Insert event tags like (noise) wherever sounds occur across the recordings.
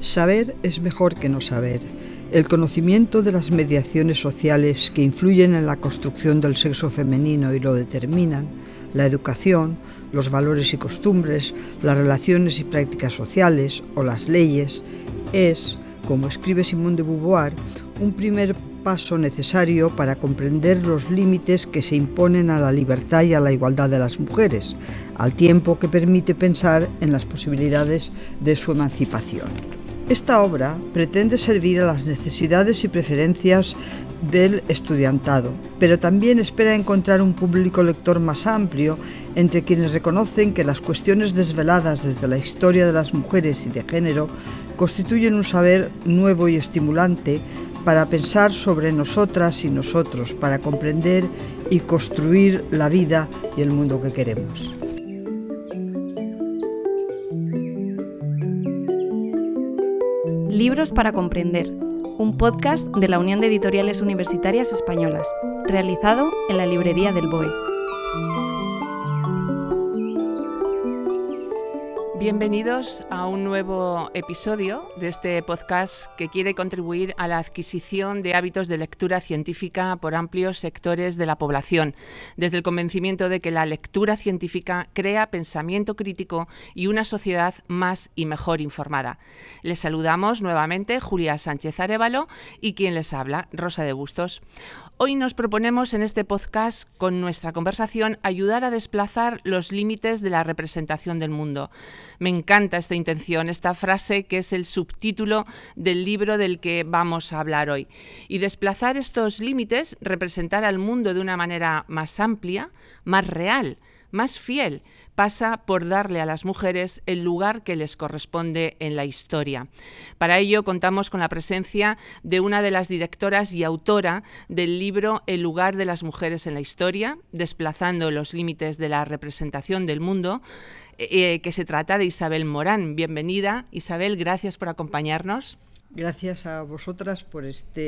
Saber es mejor que no saber. El conocimiento de las mediaciones sociales que influyen en la construcción del sexo femenino y lo determinan, la educación, los valores y costumbres, las relaciones y prácticas sociales o las leyes, es, como escribe Simone de Beauvoir, un primer paso necesario para comprender los límites que se imponen a la libertad y a la igualdad de las mujeres, al tiempo que permite pensar en las posibilidades de su emancipación. Esta obra pretende servir a las necesidades y preferencias del estudiantado, pero también espera encontrar un público lector más amplio entre quienes reconocen que las cuestiones desveladas desde la historia de las mujeres y de género constituyen un saber nuevo y estimulante para pensar sobre nosotras y nosotros, para comprender y construir la vida y el mundo que queremos. Libros para comprender, un podcast de la Unión de Editoriales Universitarias Españolas, realizado en la librería del BOE. Bienvenidos a un nuevo episodio de este podcast que quiere contribuir a la adquisición de hábitos de lectura científica por amplios sectores de la población, desde el convencimiento de que la lectura científica crea pensamiento crítico y una sociedad más y mejor informada. Les saludamos nuevamente Julia Sánchez Arevalo y quien les habla, Rosa de Bustos. Hoy nos proponemos en este podcast, con nuestra conversación, ayudar a desplazar los límites de la representación del mundo. Me encanta esta intención, esta frase que es el subtítulo del libro del que vamos a hablar hoy. Y desplazar estos límites, representar al mundo de una manera más amplia, más real, más fiel, pasa por darle a las mujeres el lugar que les corresponde en la historia. Para ello contamos con la presencia de una de las directoras y autora del libro El lugar de las mujeres en la historia, desplazando los límites de la representación del mundo, eh, que se trata de Isabel Morán. Bienvenida, Isabel, gracias por acompañarnos. Gracias a vosotras por esta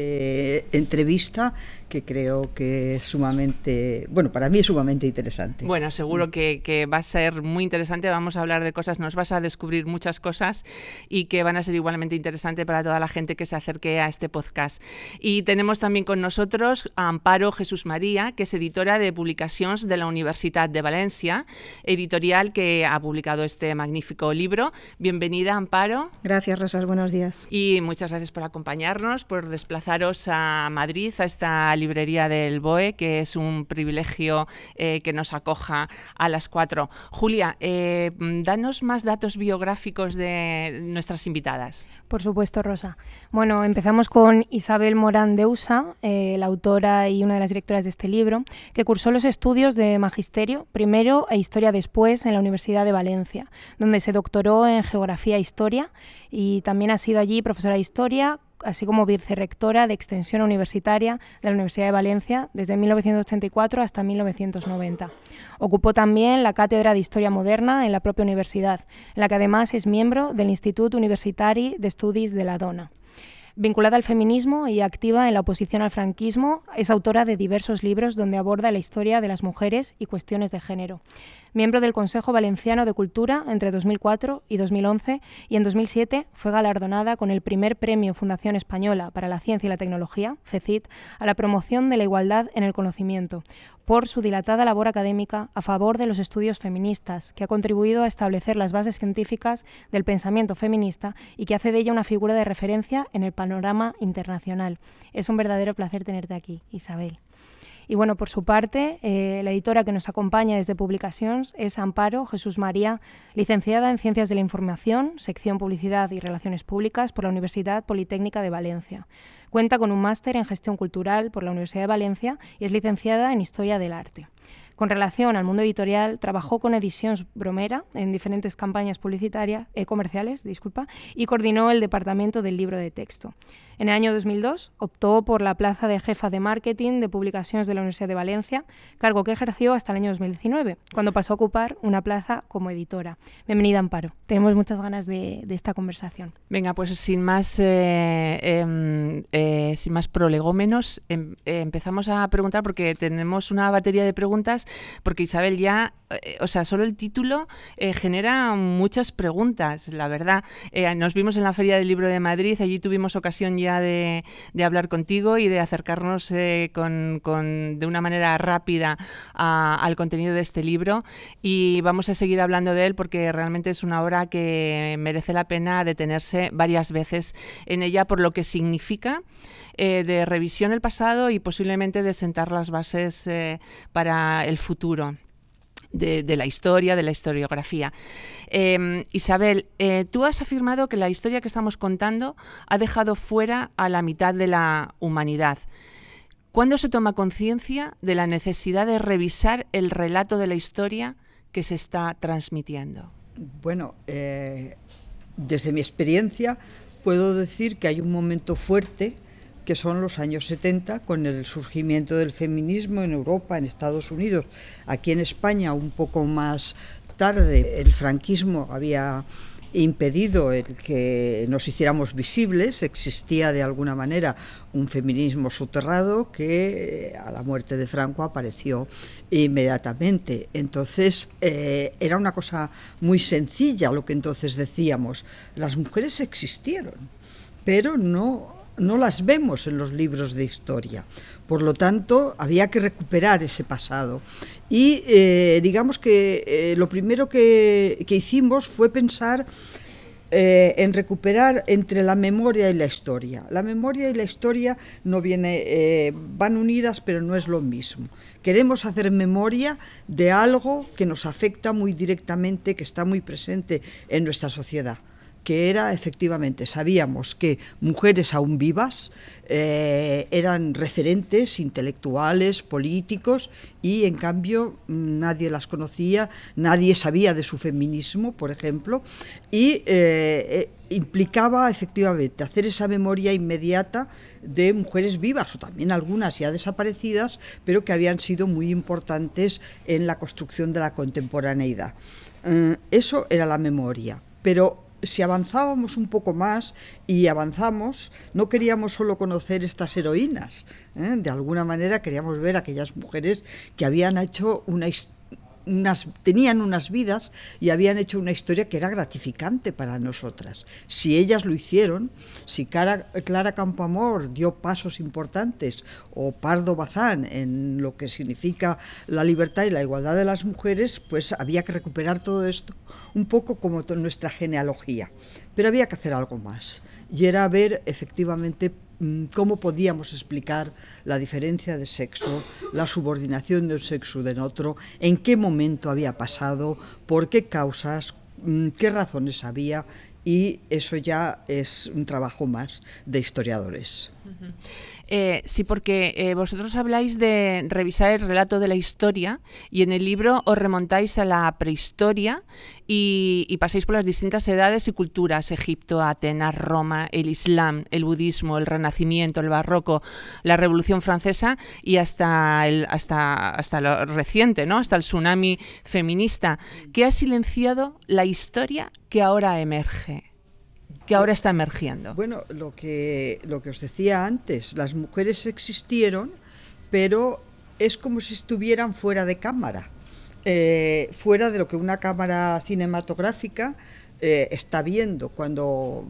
entrevista que creo que es sumamente, bueno, para mí es sumamente interesante. Bueno, seguro que, va a ser muy interesante, vamos a hablar de cosas, nos vas a descubrir muchas cosas y que van a ser igualmente interesantes para toda la gente que se acerque a este podcast. Y tenemos también con nosotros a Amparo Jesús María, que es editora de publicaciones de la Universidad de Valencia, editorial que ha publicado este magnífico libro. Bienvenida, Amparo. Gracias, Rosas, buenos días. Y muchas gracias por acompañarnos, por desplazaros a Madrid, a esta librería del BOE, que es un privilegio eh, que nos acoja a las cuatro. Julia, eh, danos más datos biográficos de nuestras invitadas. Por supuesto, Rosa. Bueno, empezamos con Isabel Morán de Usa, eh, la autora y una de las directoras de este libro, que cursó los estudios de Magisterio primero e Historia después en la Universidad de Valencia, donde se doctoró en Geografía e Historia y también ha sido allí profesora de Historia, así como vicerrectora de Extensión Universitaria de la Universidad de Valencia desde 1984 hasta 1990. Ocupó también la cátedra de Historia Moderna en la propia universidad, en la que además es miembro del Institut Universitari de Estudis de la Dona. Vinculada al feminismo y activa en la oposición al franquismo, es autora de diversos libros donde aborda la historia de las mujeres y cuestiones de género miembro del Consejo Valenciano de Cultura entre 2004 y 2011 y en 2007 fue galardonada con el primer premio Fundación Española para la Ciencia y la Tecnología, FECIT, a la promoción de la igualdad en el conocimiento, por su dilatada labor académica a favor de los estudios feministas, que ha contribuido a establecer las bases científicas del pensamiento feminista y que hace de ella una figura de referencia en el panorama internacional. Es un verdadero placer tenerte aquí, Isabel. Y bueno, por su parte, eh, la editora que nos acompaña desde Publicaciones es Amparo Jesús María, licenciada en Ciencias de la Información, sección Publicidad y Relaciones Públicas por la Universidad Politécnica de Valencia. Cuenta con un máster en Gestión Cultural por la Universidad de Valencia y es licenciada en Historia del Arte. Con relación al mundo editorial, trabajó con Ediciones Bromera en diferentes campañas publicitarias, eh, comerciales disculpa, y coordinó el departamento del libro de texto. En el año 2002 optó por la plaza de jefa de marketing de publicaciones de la Universidad de Valencia, cargo que ejerció hasta el año 2019, cuando pasó a ocupar una plaza como editora. Bienvenida, Amparo. Tenemos muchas ganas de, esta conversación. Venga, pues sin más, eh, em, eh, sin más prolegómenos, em, eh, empezamos a preguntar porque tenemos una batería de preguntas, porque Isabel ya, o sea, solo el título genera muchas preguntas, la verdad. nos vimos en la Feria del Libro de Madrid, allí tuvimos ocasión ya de, hablar contigo y de acercarnos eh, con, de una manera rápida al contenido de este libro. Y vamos a seguir hablando de él porque realmente es una obra que merece la pena detenerse varias veces en ella por lo que significa eh, de revisión el pasado y posiblemente de sentar las bases eh, para el futuro de, la historia, de la historiografía. Em, Isabel, eh, tú has afirmado que la historia que estamos contando ha dejado fuera a la mitad de la humanidad. ¿Cuándo se toma conciencia de la necesidad de revisar el relato de la historia que se está transmitiendo? Bueno, eh, desde mi experiencia puedo decir que hay un momento fuerte que son los años 70, con el surgimiento del feminismo en Europa, en Estados Unidos. Aquí en España, un poco más tarde, el franquismo había impedido el que nos hiciéramos visibles, existía de alguna manera un feminismo soterrado que a la muerte de Franco apareció inmediatamente. Entonces eh, era una cosa muy sencilla lo que entonces decíamos, las mujeres existieron, pero no no las vemos en los libros de historia. Por lo tanto, había que recuperar ese pasado. Y eh, digamos que eh, lo primero que, hicimos fue pensar eh, en recuperar entre la memoria y la historia. La memoria y la historia no viene, van unidas, pero no es lo mismo. Queremos hacer memoria de algo que nos afecta muy directamente, que está muy presente en nuestra sociedad que era efectivamente, sabíamos que mujeres aún vivas eh, eran referentes intelectuales, políticos, y en cambio nadie las conocía, nadie sabía de su feminismo, por ejemplo, y eh, eh, implicaba efectivamente hacer esa memoria inmediata de mujeres vivas, o también algunas ya desaparecidas, pero que habían sido muy importantes en la construcción de la contemporaneidad. eso era la memoria, pero si avanzábamos un poco más y avanzamos, no queríamos solo conocer estas heroínas, ¿eh? de alguna manera queríamos ver aquellas mujeres que habían hecho una historia tenían unas vidas y habían hecho una historia que era gratificante para nosotras. Si ellas lo hicieron, si Clara, Clara Campoamor dio pasos importantes o Pardo Bazán en lo que significa la libertad y la igualdad de las mujeres, pues había que recuperar todo esto un poco como nuestra genealogía. Pero había que hacer algo más y era ver efectivamente cómo podíamos explicar la diferencia de sexo, la subordinación de un sexo de otro, en qué momento había pasado, por qué causas, mm, qué razones había, y eso ya es un trabajo más de historiadores. Eh, sí, porque eh, vosotros habláis de revisar el relato de la historia y en el libro os remontáis a la prehistoria y, pasáis por las distintas edades y culturas, Egipto, Atenas, Roma, el Islam, el budismo, el Renacimiento, el Barroco, la Revolución Francesa y hasta, el, hasta, hasta lo reciente, ¿no? hasta el tsunami feminista, que ha silenciado la historia que ahora emerge que ahora está emergiendo? Bueno, lo que, lo que os decía antes, las mujeres existieron, pero es como si estuvieran fuera de cámara, eh, fuera de lo que una cámara cinematográfica eh, está viendo. Cuando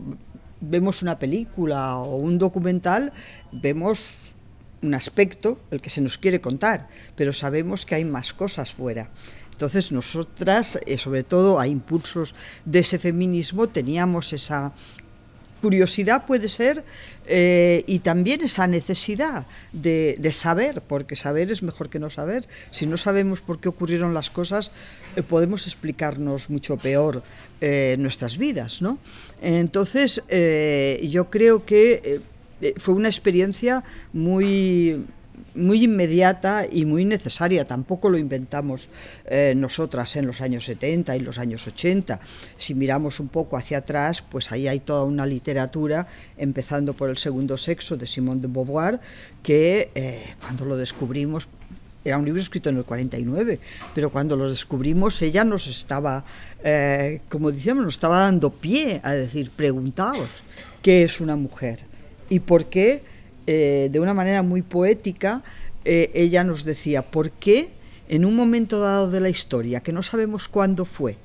vemos una película o un documental, vemos un aspecto, el que se nos quiere contar, pero sabemos que hay más cosas fuera. Entonces nosotras, eh, sobre todo a impulsos de ese feminismo, teníamos esa curiosidad puede ser eh, y también esa necesidad de, saber, porque saber es mejor que no saber. Si no sabemos por qué ocurrieron las cosas, eh, podemos explicarnos mucho peor nuestras vidas. ¿no? Entonces, yo creo que fue una experiencia muy muy inmediata y muy necesaria. Tampoco lo inventamos eh, nosotras en los años 70 y los años 80. Si miramos un poco hacia atrás, pues ahí hay toda una literatura, empezando por el segundo sexo de Simone de Beauvoir, que eh, cuando lo descubrimos era un libro escrito en el 49, pero cuando lo descubrimos ella nos estaba, eh, como decíamos, nos estaba dando pie a decir, preguntaos, ¿qué es una mujer? ¿Y por qué? Eh, de una manera muy poética, eh, ella nos decía, ¿por qué en un momento dado de la historia, que no sabemos cuándo fue,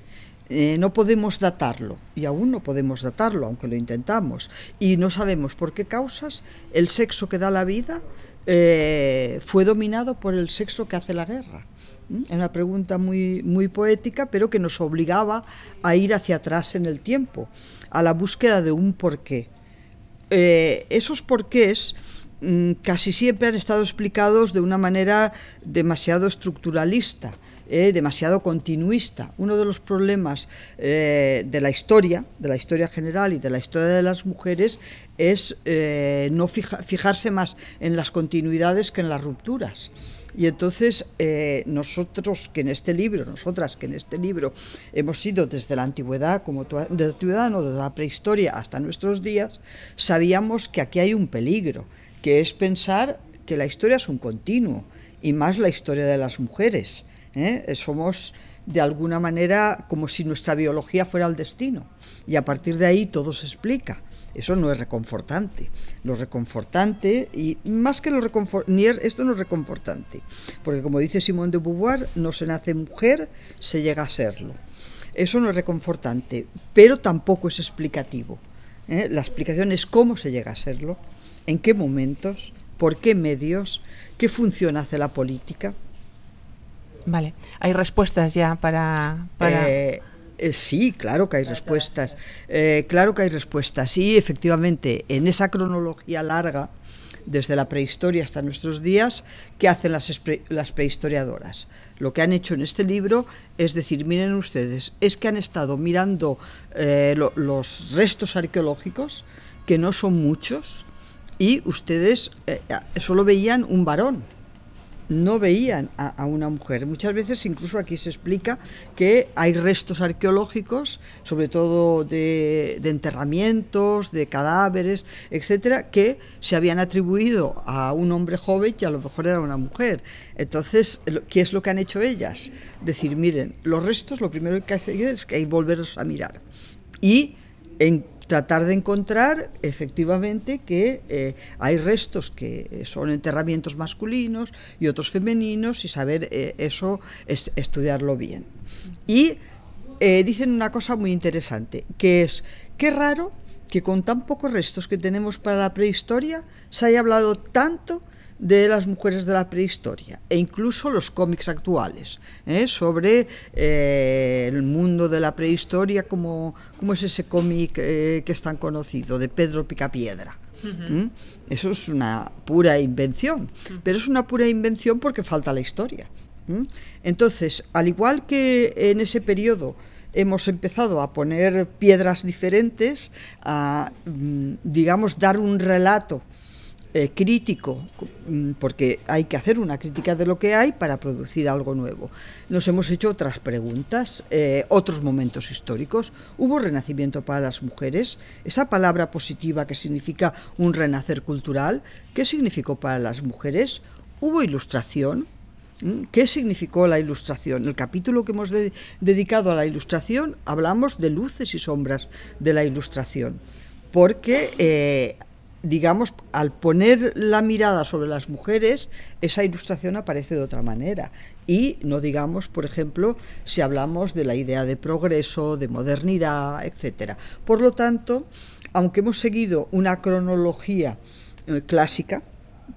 eh, no podemos datarlo, y aún no podemos datarlo, aunque lo intentamos, y no sabemos por qué causas el sexo que da la vida fue dominado por el sexo que hace la guerra. Es una pregunta muy, muy poética, pero que nos obligaba a ir hacia atrás en el tiempo, a la búsqueda de un porqué. Eh, esos porqués mm, casi siempre han estado explicados de una manera demasiado estructuralista. Eh, demasiado continuista. Uno de los problemas eh, de la historia, de la historia general y de la historia de las mujeres, es no fijarse más en las continuidades que en las rupturas. Y entonces eh, nosotros que en este libro, nosotras que en este libro hemos ido desde la antigüedad, como desde la la prehistoria hasta nuestros días, sabíamos que aquí hay un peligro, que es pensar que la historia es un continuo, y más la historia de las mujeres. ¿eh? Somos de alguna manera como si nuestra biología fuera el destino, y a partir de ahí todo se explica. Eso no es reconfortante. Lo reconfortante, y más que lo reconfortante, esto no es reconfortante, porque como dice Simone de Beauvoir, no se nace mujer, se llega a serlo. Eso no es reconfortante, pero tampoco es explicativo. ¿eh? La explicación es cómo se llega a serlo, en qué momentos, por qué medios, qué función hace la política. Vale, hay respuestas ya para... para... Eh, eh, sí, claro que hay respuestas. Eh, claro que hay respuestas. Sí, efectivamente, en esa cronología larga, desde la prehistoria hasta nuestros días, ¿qué hacen las, las prehistoriadoras? Lo que han hecho en este libro es decir, miren ustedes, es que han estado mirando eh, los restos arqueológicos, que no son muchos, y ustedes solo veían un varón no veían a, una mujer. Muchas veces incluso aquí se explica que hay restos arqueológicos, sobre todo de, enterramientos, de cadáveres, etcétera, que se habían atribuido a un hombre joven y a lo mejor era una mujer. Entonces, ¿qué es lo que han hecho ellas? Decir, miren, los restos lo primero que hay es que hay que volverlos a mirar. Y en tratar de encontrar efectivamente que eh, hay restos que son enterramientos masculinos y otros femeninos y saber eh, eso, es, estudiarlo bien. Y eh, dicen una cosa muy interesante, que es, qué raro que con tan pocos restos que tenemos para la prehistoria se haya hablado tanto de las mujeres de la prehistoria e incluso los cómics actuales ¿eh? sobre eh, el mundo de la prehistoria como, como es ese cómic eh, que es tan conocido de Pedro Picapiedra. ¿Mm? Eso es una pura invención, pero es una pura invención porque falta la historia. Entonces, al igual que en ese periodo hemos empezado a poner piedras diferentes, a, mm, digamos, dar un relato eh, crítico, mm, porque hay que hacer una crítica de lo que hay para producir algo nuevo. Nos hemos hecho otras preguntas, eh, otros momentos históricos. ¿Hubo renacimiento para las mujeres? Esa palabra positiva que significa un renacer cultural, ¿qué significó para las mujeres? ¿Hubo ilustración? ¿Mm? ¿Qué significó la ilustración? El capítulo que hemos dedicado a la ilustración hablamos de luces y sombras de la ilustración, porque eh, digamos, al poner la mirada sobre las mujeres, esa ilustración aparece de otra manera. Y no digamos, por ejemplo, si hablamos de la idea de progreso, de modernidad, etcétera. Por lo tanto, aunque hemos seguido una cronología eh, clásica,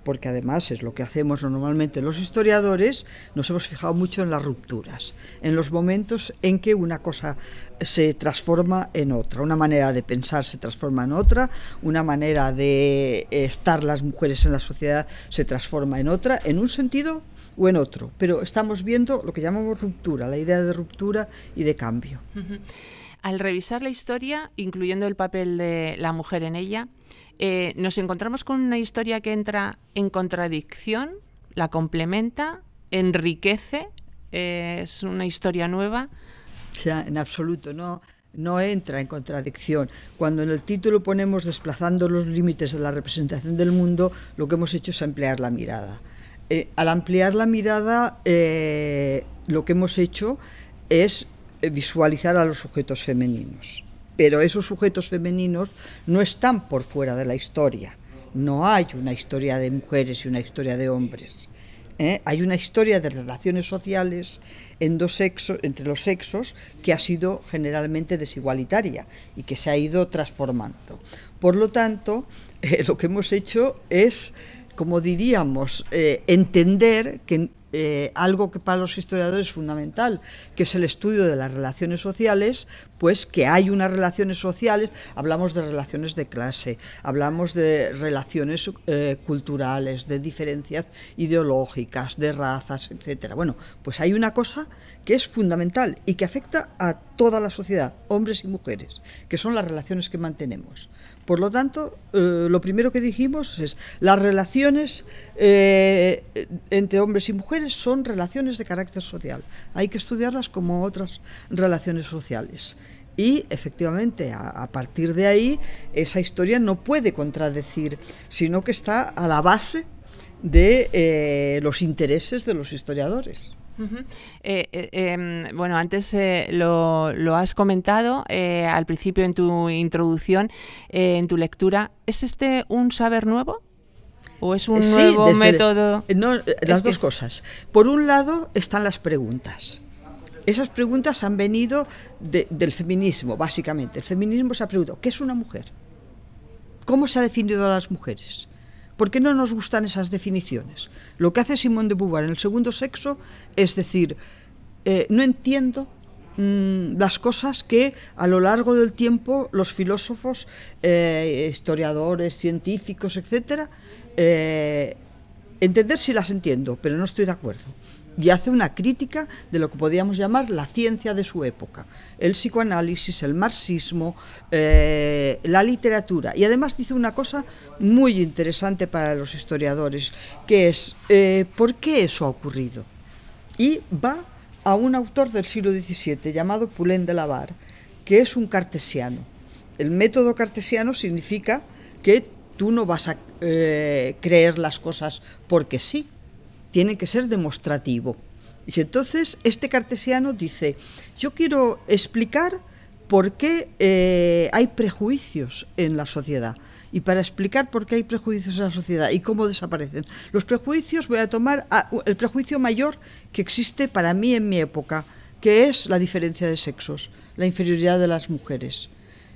porque además es lo que hacemos normalmente los historiadores, nos hemos fijado mucho en las rupturas, en los momentos en que una cosa se transforma en otra, una manera de pensar se transforma en otra, una manera de estar las mujeres en la sociedad se transforma en otra, en un sentido o en otro, pero estamos viendo lo que llamamos ruptura, la idea de ruptura y de cambio. Al revisar la historia, incluyendo el papel de la mujer en ella, eh, nos encontramos con una historia que entra en contradicción la complementa, enriquece, eh, es una historia nueva. O en absoluto, no, no entra en contradicción. Cuando en el título ponemos desplazando los límites de la representación del mundo, lo que hemos hecho es ampliar la mirada. Eh, al ampliar la mirada, lo que hemos hecho es visualizar a los sujetos femeninos. Pero esos sujetos femeninos no están por fuera de la historia. No hay una historia de mujeres y una historia de hombres. ¿eh? Hay una historia de relaciones sociales en dos entre los sexos que ha sido generalmente desigualitaria y que se ha ido transformando. Por lo tanto, (laughs) eh, lo que hemos hecho es, como diríamos, eh, entender que eh, algo que para los historiadores es fundamental, que es el estudio de las relaciones sociales, pues que hay unas relaciones sociales, hablamos de relaciones de clase, hablamos de relaciones eh, culturales, de diferencias ideológicas, de razas, etcétera. Bueno, pues hay una cosa que es fundamental y que afecta a toda la sociedad, hombres y mujeres, que son las relaciones que mantenemos. Por lo tanto, eh, lo primero que dijimos es las relaciones eh, entre hombres y mujeres son relaciones de carácter social. Hay que estudiarlas como otras relaciones sociales. Y efectivamente, a, partir de ahí, esa historia no puede contradecir, sino que está a la base de eh, los intereses de los historiadores. Eh, eh, em, bueno, antes eh, lo, has comentado al principio en tu introducción, en tu lectura. ¿Es este un saber nuevo? ¿O es un nuevo método? No, las dos cosas. Por un lado están las preguntas. Esas preguntas han venido del feminismo, básicamente. El feminismo se ha preguntado, ¿qué es una mujer? ¿Cómo se ha definido a las mujeres? ¿Por qué no nos gustan esas definiciones? Lo que hace Simón de Beauvoir en el segundo sexo es decir, eh, no entiendo mm, las cosas que a lo largo del tiempo los filósofos, eh, historiadores, científicos, etcétera, eh, entender si las entiendo, pero no estoy de acuerdo y hace una crítica de lo que podríamos llamar la ciencia de su época, el psicoanálisis, el marxismo, eh, la literatura. Y además dice una cosa muy interesante para los historiadores, que es eh, ¿por qué eso ha ocurrido? Y va a un autor del siglo XVII llamado Poulain de Lavar, que es un cartesiano. El método cartesiano significa que tú no vas a eh, creer las cosas porque sí, tiene que ser demostrativo. Y entonces este cartesiano dice, yo quiero explicar por qué eh, hay prejuicios en la sociedad. Y para explicar por qué hay prejuicios en la sociedad y cómo desaparecen los prejuicios, voy a tomar el prejuicio mayor que existe para mí en mi época, que es la diferencia de sexos, la inferioridad de las mujeres.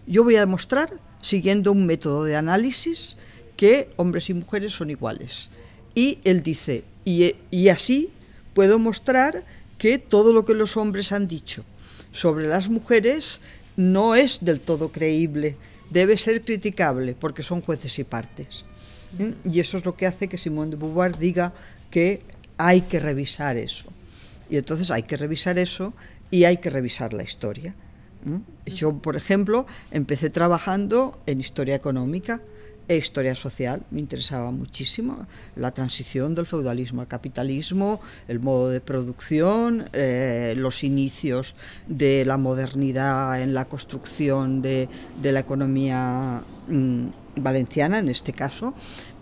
Yo voy a demostrar, siguiendo un método de análisis, que hombres y mujeres son iguales. Y él dice, y, así puedo mostrar que todo lo que los hombres han dicho sobre las mujeres no es del todo creíble, debe ser criticable porque son jueces y partes. ¿eh? Y eso es lo que hace que Simón de Beauvoir diga que hay que revisar eso. Y entonces hay que revisar eso y hay que revisar la historia. ¿eh? Yo, por ejemplo, empecé trabajando en historia económica e historia social. Me interesaba muchísimo la transición del feudalismo al capitalismo, el modo de producción, eh, los inicios de la modernidad en la construcción de, la economía mm, valenciana, en este caso.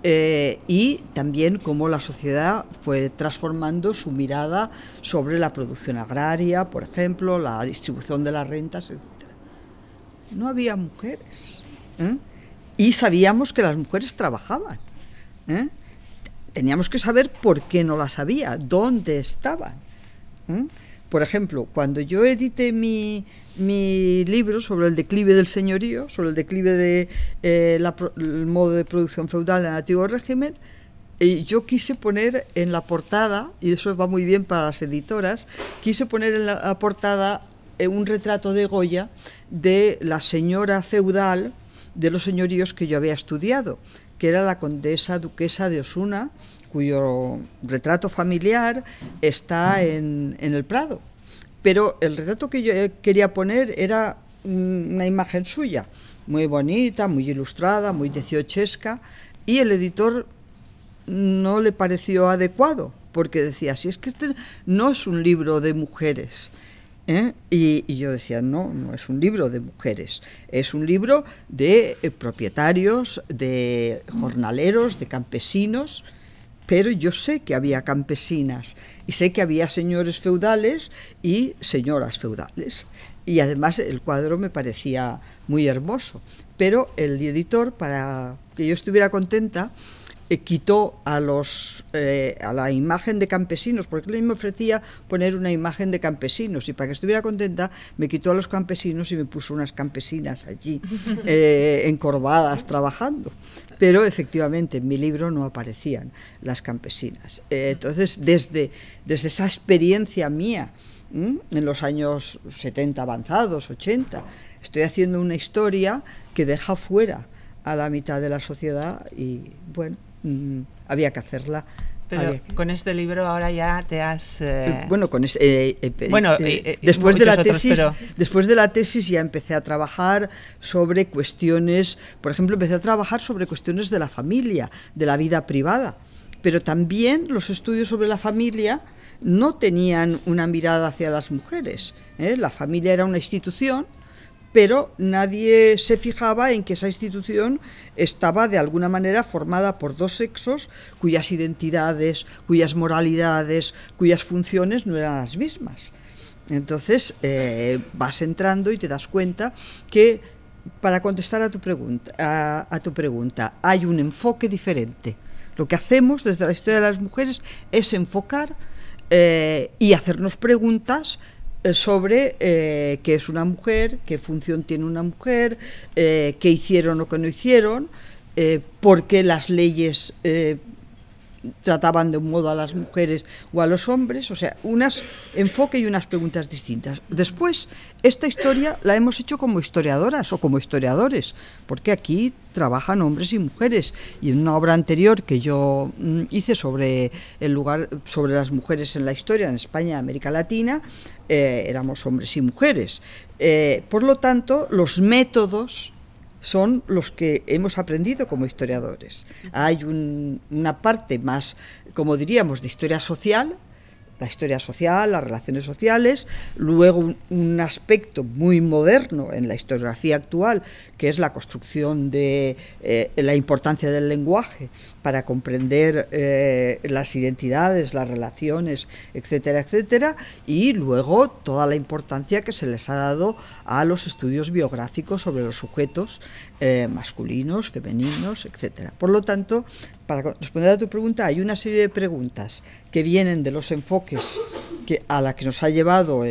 Eh, y también cómo la sociedad fue transformando su mirada sobre la producción agraria, por ejemplo, la distribución de las rentas, etc. No había mujeres. ¿eh? Y sabíamos que las mujeres trabajaban. ¿eh? Teníamos que saber por qué no las había, dónde estaban. ¿eh? Por ejemplo, cuando yo edité mi, libro sobre el declive del señorío, sobre el declive del de, eh, modo de producción feudal en el antiguo régimen, yo quise poner en la portada, y eso va muy bien para las editoras, quise poner en la portada un retrato de Goya de la señora feudal de los señoríos que yo había estudiado, que era la condesa duquesa de Osuna, cuyo retrato familiar está en, el Prado. Pero el retrato que yo quería poner era una imagen suya, muy bonita, muy ilustrada, muy dieciochesca, y el editor no le pareció adecuado, porque decía, si es que este no es un libro de mujeres. ¿Eh? Y, yo decía, no, no es un libro de mujeres, es un libro de eh, propietarios, de jornaleros, de campesinos, pero yo sé que había campesinas y sé que había señores feudales y señoras feudales. Y además el cuadro me parecía muy hermoso. Pero el editor, para que yo estuviera contenta, eh, quitó a, los, eh, a la imagen de campesinos, porque él me ofrecía poner una imagen de campesinos y para que estuviera contenta me quitó a los campesinos y me puso unas campesinas allí, (laughs) eh, encorvadas, trabajando. Pero efectivamente en mi libro no aparecían las campesinas. entonces, desde, desde esa experiencia mía, en los años 70 avanzados, 80, estoy haciendo una historia que deja fuera a la mitad de la sociedad y bueno, Mm, había que hacerla. Pero con este libro ahora ya te has... Eh, eh, bueno, con eh, bueno, después de la tesis, después de la tesis ya empecé a trabajar sobre cuestiones, por ejemplo, empecé a trabajar sobre cuestiones de la familia, de la vida privada. Pero también los estudios sobre la familia no tenían una mirada hacia las mujeres. La familia era una institución pero nadie se fijaba en que esa institución estaba de alguna manera formada por dos sexos cuyas identidades, cuyas moralidades, cuyas funciones no eran las mismas. Entonces eh, vas entrando y te das cuenta que para contestar a tu pregunta, hay un enfoque diferente. Lo que hacemos desde la historia de las mujeres es enfocar eh, y hacernos preguntas sobre eh, qué es una mujer, qué función tiene una mujer, eh, qué hicieron o qué no hicieron, por qué las leyes trataban de un modo a las mujeres o a los hombres, o sea, unas enfoque y unas preguntas distintas. Después, esta historia la hemos hecho como historiadoras o como historiadores, porque aquí trabajan hombres y mujeres. Y en una obra anterior que yo mm, hice sobre el lugar, sobre las mujeres en la historia en España América Latina, eh, éramos hombres y mujeres. Eh, por lo tanto, los métodos son los que hemos aprendido como historiadores. Hay una parte más, como diríamos, de historia social, la historia social, las relaciones sociales, luego un, aspecto muy moderno en la historiografía actual, que es la construcción de eh, la importancia del lenguaje para comprender eh, las identidades, las relaciones, etcétera, etcétera, y luego toda la importancia que se les ha dado a los estudios biográficos sobre los sujetos eh, masculinos, femeninos, etcétera. Por lo tanto, para responder a tu pregunta, hay una serie de preguntas que vienen de los enfoques que, a la que nos ha llevado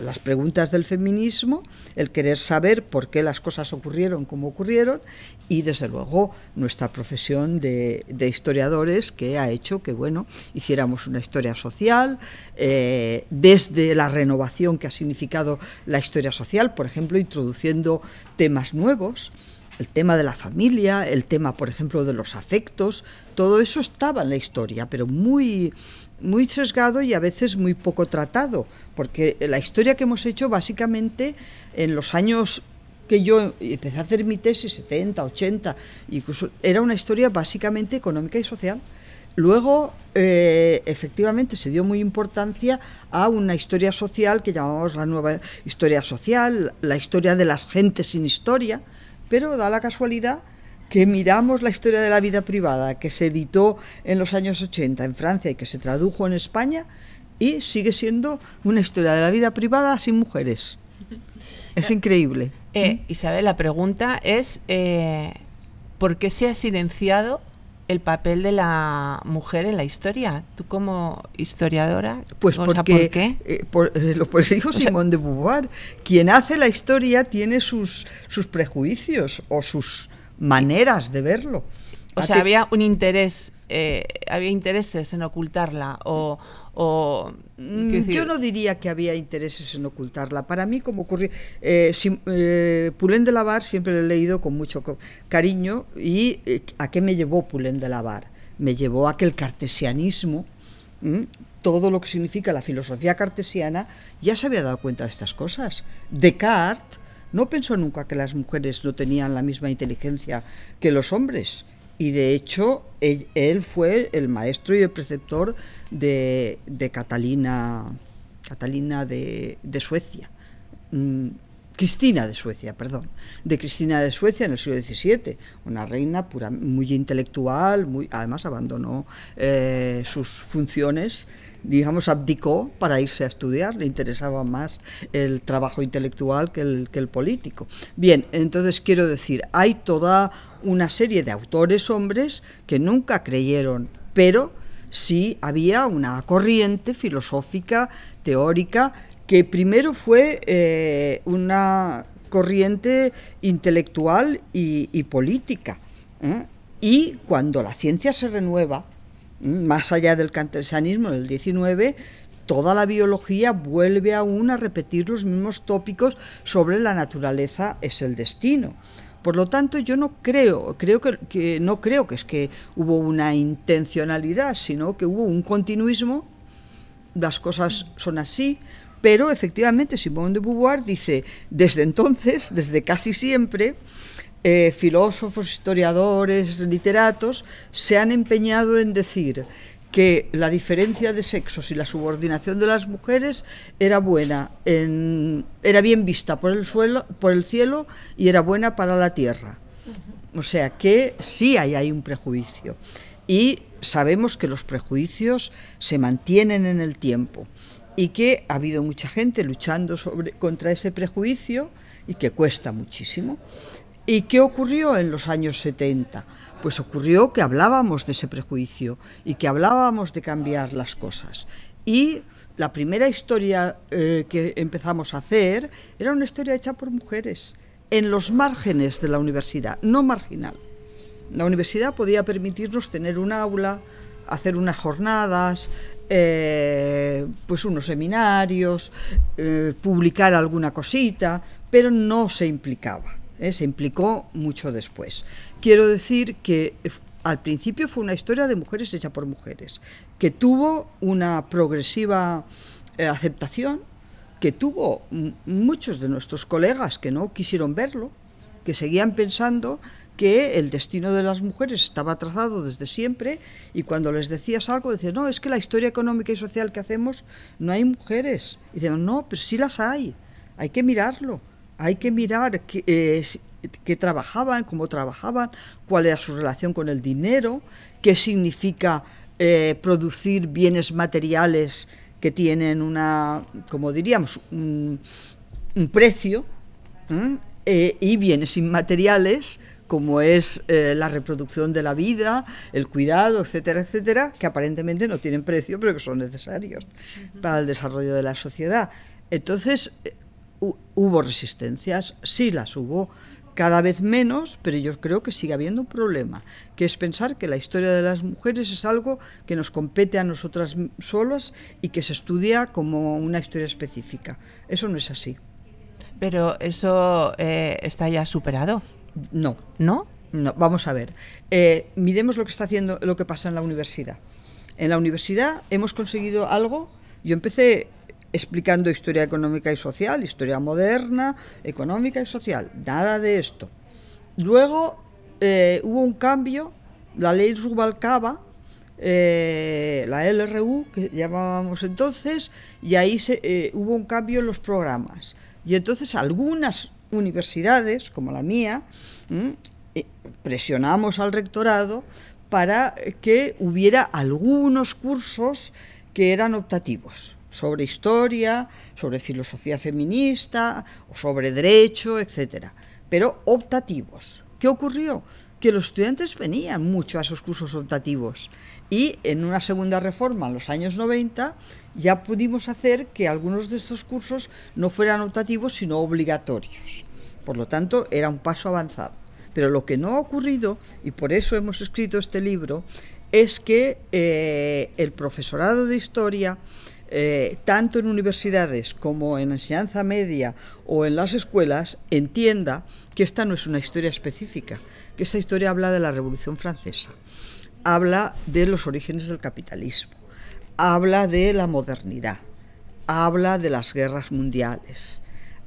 las preguntas del feminismo, el querer saber por qué las cosas ocurrieron como ocurrieron y desde luego nuestra profesión de, historiadores que ha hecho que bueno hiciéramos una historia social eh, desde la renovación que ha significado la historia social, por ejemplo, introduciendo temas nuevos el tema de la familia, el tema, por ejemplo, de los afectos, todo eso estaba en la historia, pero muy, muy sesgado y a veces muy poco tratado, porque la historia que hemos hecho básicamente en los años que yo empecé a hacer mi tesis, 70, 80, incluso era una historia básicamente económica y social. Luego, eh, efectivamente, se dio muy importancia a una historia social que llamamos la nueva historia social, la historia de las gentes sin historia, pero da la casualidad que miramos la historia de la vida privada que se editó en los años 80 en Francia y que se tradujo en España y sigue siendo una historia de la vida privada sin mujeres. Es increíble. Eh, Isabel, la pregunta es, eh, ¿por qué se ha silenciado el papel de la mujer en la historia? Tú como historiadora, pues porque, ¿por qué? Eh, por, eh, lo dijo Simón de Beauvoir, quien hace la historia tiene sus, sus prejuicios o sus maneras de verlo. O sea, había un interés, eh, había intereses en ocultarla o, o mm, yo no diría que había intereses en ocultarla. Para mí, como ocurrió, eh, eh, Pulén de Lavar siempre lo he leído con mucho cariño. ¿Y eh, a qué me llevó Pulén de Lavar? Me llevó a que el cartesianismo, todo lo que significa la filosofía cartesiana, ya se había dado cuenta de estas cosas. Descartes no pensó nunca que las mujeres no tenían la misma inteligencia que los hombres y de hecho él, fue el maestro y el preceptor de, Catalina, Catalina de, Suecia. Mm, Cristina de Suecia, perdón, de Cristina de Suecia en el siglo XVII, una reina pura, muy intelectual, muy, además abandonó eh, sus funciones, digamos, abdicó para irse a estudiar, le interesaba más el trabajo intelectual que el, que el político. Bien, entonces quiero decir, hay toda una serie de autores hombres que nunca creyeron, pero sí había una corriente filosófica, teórica, que primero fue eh, una corriente intelectual y, política. ¿eh? Y cuando la ciencia se renueva, más allá del cartesianismo del 19, toda la biología vuelve aún a repetir los mismos tópicos sobre la naturaleza es el destino. Por lo tanto, yo no creo, creo que no creo que es que hubo una intencionalidad, sino que hubo un continuismo. Las cosas son así, pero efectivamente Simone de Beauvoir dice, desde entonces, desde casi siempre, eh, filósofos, historiadores, literatos se han empeñado en decir que la diferencia de sexos y la subordinación de las mujeres era buena, era bien vista por el suelo, por el cielo y era buena para la tierra. O sea que sí hay, hay un prejuicio. Y sabemos que los prejuicios se mantienen en el tiempo y que ha habido mucha gente luchando sobre, contra ese prejuicio y que cuesta muchísimo. ¿Y qué ocurrió en los años 70? Pues ocurrió que hablábamos de ese prejuicio y que hablábamos de cambiar las cosas. Y la primera historia eh, que empezamos a hacer era una historia hecha por mujeres, en los márgenes de la universidad, no marginal. La universidad podía permitirnos tener un aula, hacer unas jornadas, eh, pues unos seminarios, eh, publicar alguna cosita, pero no se implicaba, ¿eh? se implicó mucho después. Quiero decir que al principio fue una historia de mujeres hecha por mujeres, que tuvo una progresiva aceptación, que tuvo muchos de nuestros colegas que no quisieron verlo, que seguían pensando que el destino de las mujeres estaba trazado desde siempre y cuando les decías algo decían, no, es que la historia económica y social que hacemos no hay mujeres. Y decían, no, pero sí las hay, hay que mirarlo, hay que mirar qué eh, trabajaban, cómo trabajaban, cuál era su relación con el dinero, qué significa eh, producir bienes materiales que tienen una, como diríamos, un, precio, eh, y bienes inmateriales como es eh, la reproducción de la vida, el cuidado, etcétera, etcétera, que aparentemente no tienen precio, pero que son necesarios para el desarrollo de la sociedad. Entonces, hubo resistencias, sí las hubo, cada vez menos, pero yo creo que sigue habiendo un problema, que es pensar que la historia de las mujeres es algo que nos compete a nosotras solas y que se estudia como una historia específica. Eso no es así. Pero eso eh, está ya superado. No. ¿No? No, vamos a ver. Eh, miremos lo que está haciendo, lo que pasa en la universidad. En la universidad hemos conseguido algo. Yo empecé explicando historia económica y social, historia moderna, económica y social. Nada de esto. Luego eh, hubo un cambio, la ley Rubalcaba, eh, la LRU, que llamábamos entonces, y ahí se, hubo un cambio en los programas. Y entonces algunas universidades, como la mía, eh, presionamos al rectorado para que hubiera algunos cursos que eran optativos sobre historia, sobre filosofía feminista, sobre derecho, etcétera, pero optativos. ¿Qué ocurrió? Que los estudiantes venían mucho a esos cursos optativos y en una segunda reforma en los años 90 ya pudimos hacer que algunos de estos cursos no fueran optativos sino obligatorios. Por lo tanto, era un paso avanzado. Pero lo que no ha ocurrido, y por eso hemos escrito este libro, es que eh, el profesorado de historia, eh, tanto en universidades como en enseñanza media o en las escuelas, entienda que esta no es una historia específica, que esta historia habla de la Revolución Francesa, habla de los orígenes del capitalismo, habla de la modernidad, habla de las guerras mundiales,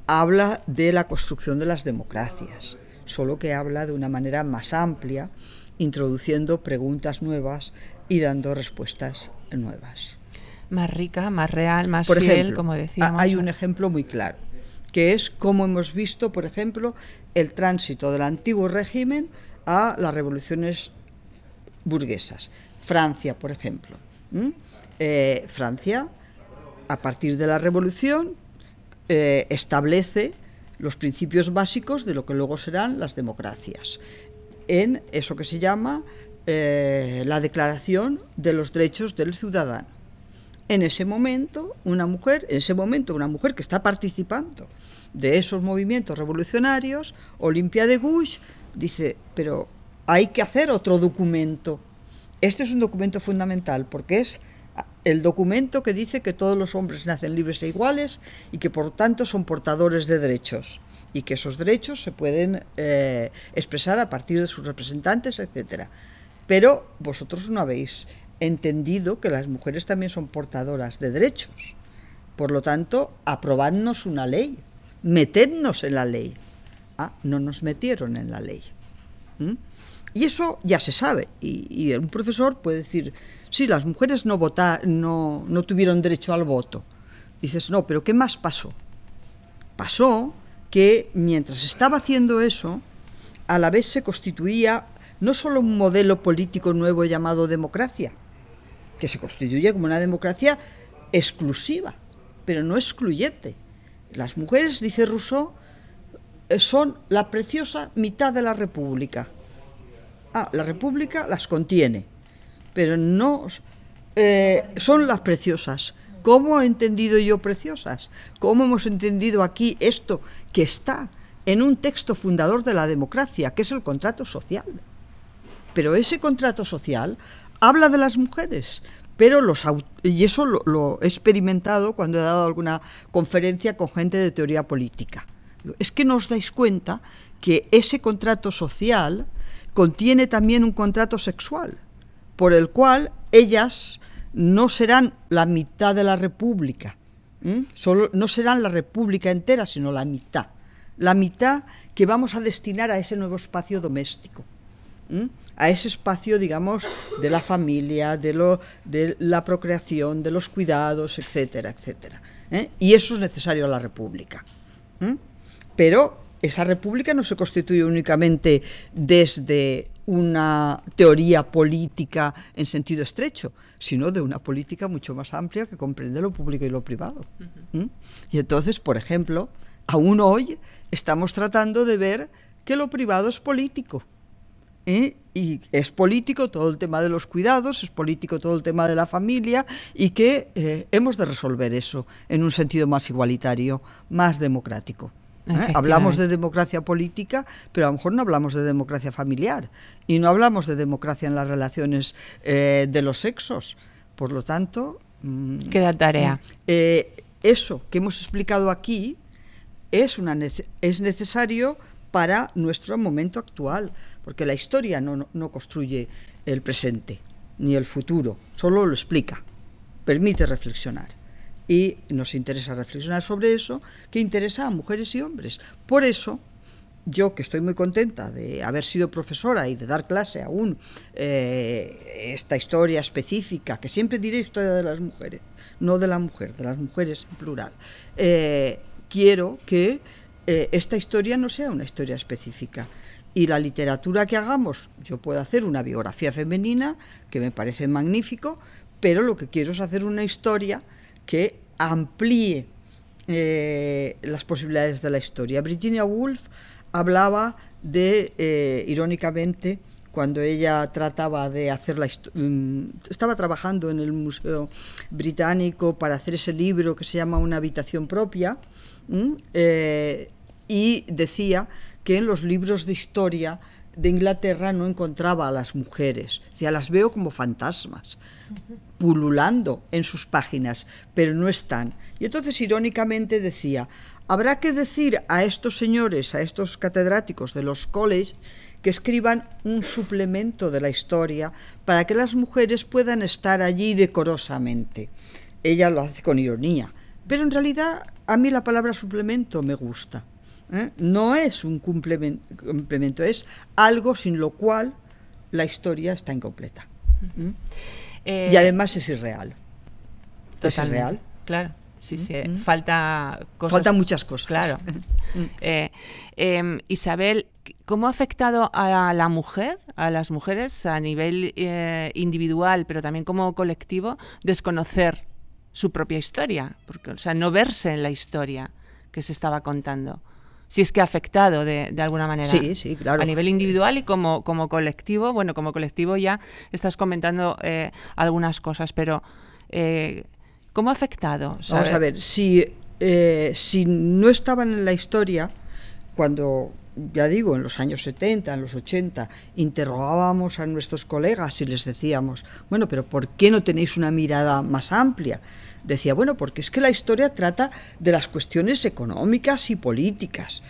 habla de la construcción de las democracias, solo que habla de una manera más amplia introduciendo preguntas nuevas y dando respuestas nuevas. Más rica, más real, más por fiel, como decíamos. Hay un ejemplo muy claro, que es cómo hemos visto, por ejemplo, el tránsito del antiguo régimen a las revoluciones burguesas. Francia, por ejemplo. Eh, Francia, a partir de la revolución, eh, establece los principios básicos de lo que luego serán las democracias, en eso que se llama eh, la Declaración de los Derechos del Ciudadano. En ese momento, una mujer, en ese momento, una mujer que está participando de esos movimientos revolucionarios, Olimpia de Gouges, dice, pero hay que hacer otro documento. Este es un documento fundamental porque es el documento que dice que todos los hombres nacen libres e iguales y que por tanto son portadores de derechos y que esos derechos se pueden eh, expresar a partir de sus representantes, etcétera. Pero vosotros no habéis entendido que las mujeres también son portadoras de derechos. Por lo tanto, aprobadnos una ley, metednos en la ley. Ah, no nos metieron en la ley. ¿Mm? Y eso ya se sabe. Y, un profesor puede decir, sí, las mujeres no, no, no tuvieron derecho al voto. Dices, no, pero ¿qué más pasó? Pasó que mientras estaba haciendo eso, a la vez se constituía no solo un modelo político nuevo llamado democracia, que se constituye como una democracia exclusiva, pero no excluyente. Las mujeres, dice Rousseau, eh, son la preciosa mitad de la República. Ah, la República las contiene, pero no eh, son las preciosas. ¿Cómo he entendido yo preciosas? ¿Cómo hemos entendido aquí esto que está en un texto fundador de la democracia, que es el contrato social? Pero ese contrato social habla de las mujeres, pero los y eso lo, he experimentado cuando he dado alguna conferencia con gente de teoría política. Es que no os dais cuenta que ese contrato social contiene también un contrato sexual, por el cual ellas no serán la mitad de la república, Solo, no serán la república entera, sino la mitad, la mitad que vamos a destinar a ese nuevo espacio doméstico a ese espacio, digamos, de la familia, de, lo, de la procreación, de los cuidados, etcétera, etcétera. ¿eh? Y eso es necesario a la República. Pero esa República no se constituye únicamente desde una teoría política en sentido estrecho, sino de una política mucho más amplia que comprende lo público y lo privado. Y entonces, por ejemplo, aún hoy estamos tratando de ver que lo privado es político. ¿Eh? y es político todo el tema de los cuidados, es político todo el tema de la familia y que eh, hemos de resolver eso en un sentido más igualitario, más democrático. ¿eh? Hablamos de democracia política, pero a lo mejor no hablamos de democracia familiar y no hablamos de democracia en las relaciones de los sexos. Por lo tanto... Mm, Queda tarea. eso que hemos explicado aquí es, una es necesario para nuestro momento actual, porque la historia no, construye el presente ni el futuro, solo lo explica, permite reflexionar. Y nos interesa reflexionar sobre eso, que interesa a mujeres y hombres. Por eso, yo que estoy muy contenta de haber sido profesora y de dar clase aún eh, esta historia específica, que siempre diré historia de las mujeres, no de la mujer, de las mujeres en plural, eh, quiero que eh, esta historia no sea una historia específica. Y la literatura que hagamos, yo puedo hacer una biografía femenina, que me parece magnífico, pero lo que quiero es hacer una historia que amplíe eh, las posibilidades de la historia. Virginia Woolf hablaba de, eh, irónicamente, cuando ella trataba de hacer la mm, estaba trabajando en el Museo Británico para hacer ese libro que se llama Una habitación propia, y decía que en los libros de historia de Inglaterra no encontraba a las mujeres, ya las veo como fantasmas, pululando en sus páginas, pero no están. Y entonces irónicamente decía, habrá que decir a estos señores, a estos catedráticos de los colleges, que escriban un suplemento de la historia para que las mujeres puedan estar allí decorosamente. Ella lo hace con ironía, pero en realidad a mí la palabra suplemento me gusta. ¿Eh? no es un complemento, es algo sin lo cual la historia está incompleta. ¿Mm? y además es irreal. Es irreal. Claro. Sí, sí, falta cosas. muchas cosas. Claro. (laughs) Eh, em, Isabel, ¿cómo ha afectado a la mujer, a las mujeres, a nivel eh, individual, pero también como colectivo, desconocer su propia historia? Porque, o sea, no verse en la historia que se estaba contando. Si es que ha afectado de, alguna manera. Sí, sí, claro. A nivel individual y como, como colectivo. Bueno, como colectivo ya estás comentando eh, algunas cosas, pero ¿Cómo ha afectado? Vamos a ver, si, eh, si no estaban en la historia, cuando, ya digo, en los años 70, en los 80, interrogábamos a nuestros colegas y les decíamos, bueno, pero ¿por qué no tenéis una mirada más amplia? Decía, bueno, porque es que la historia trata de las cuestiones económicas y políticas,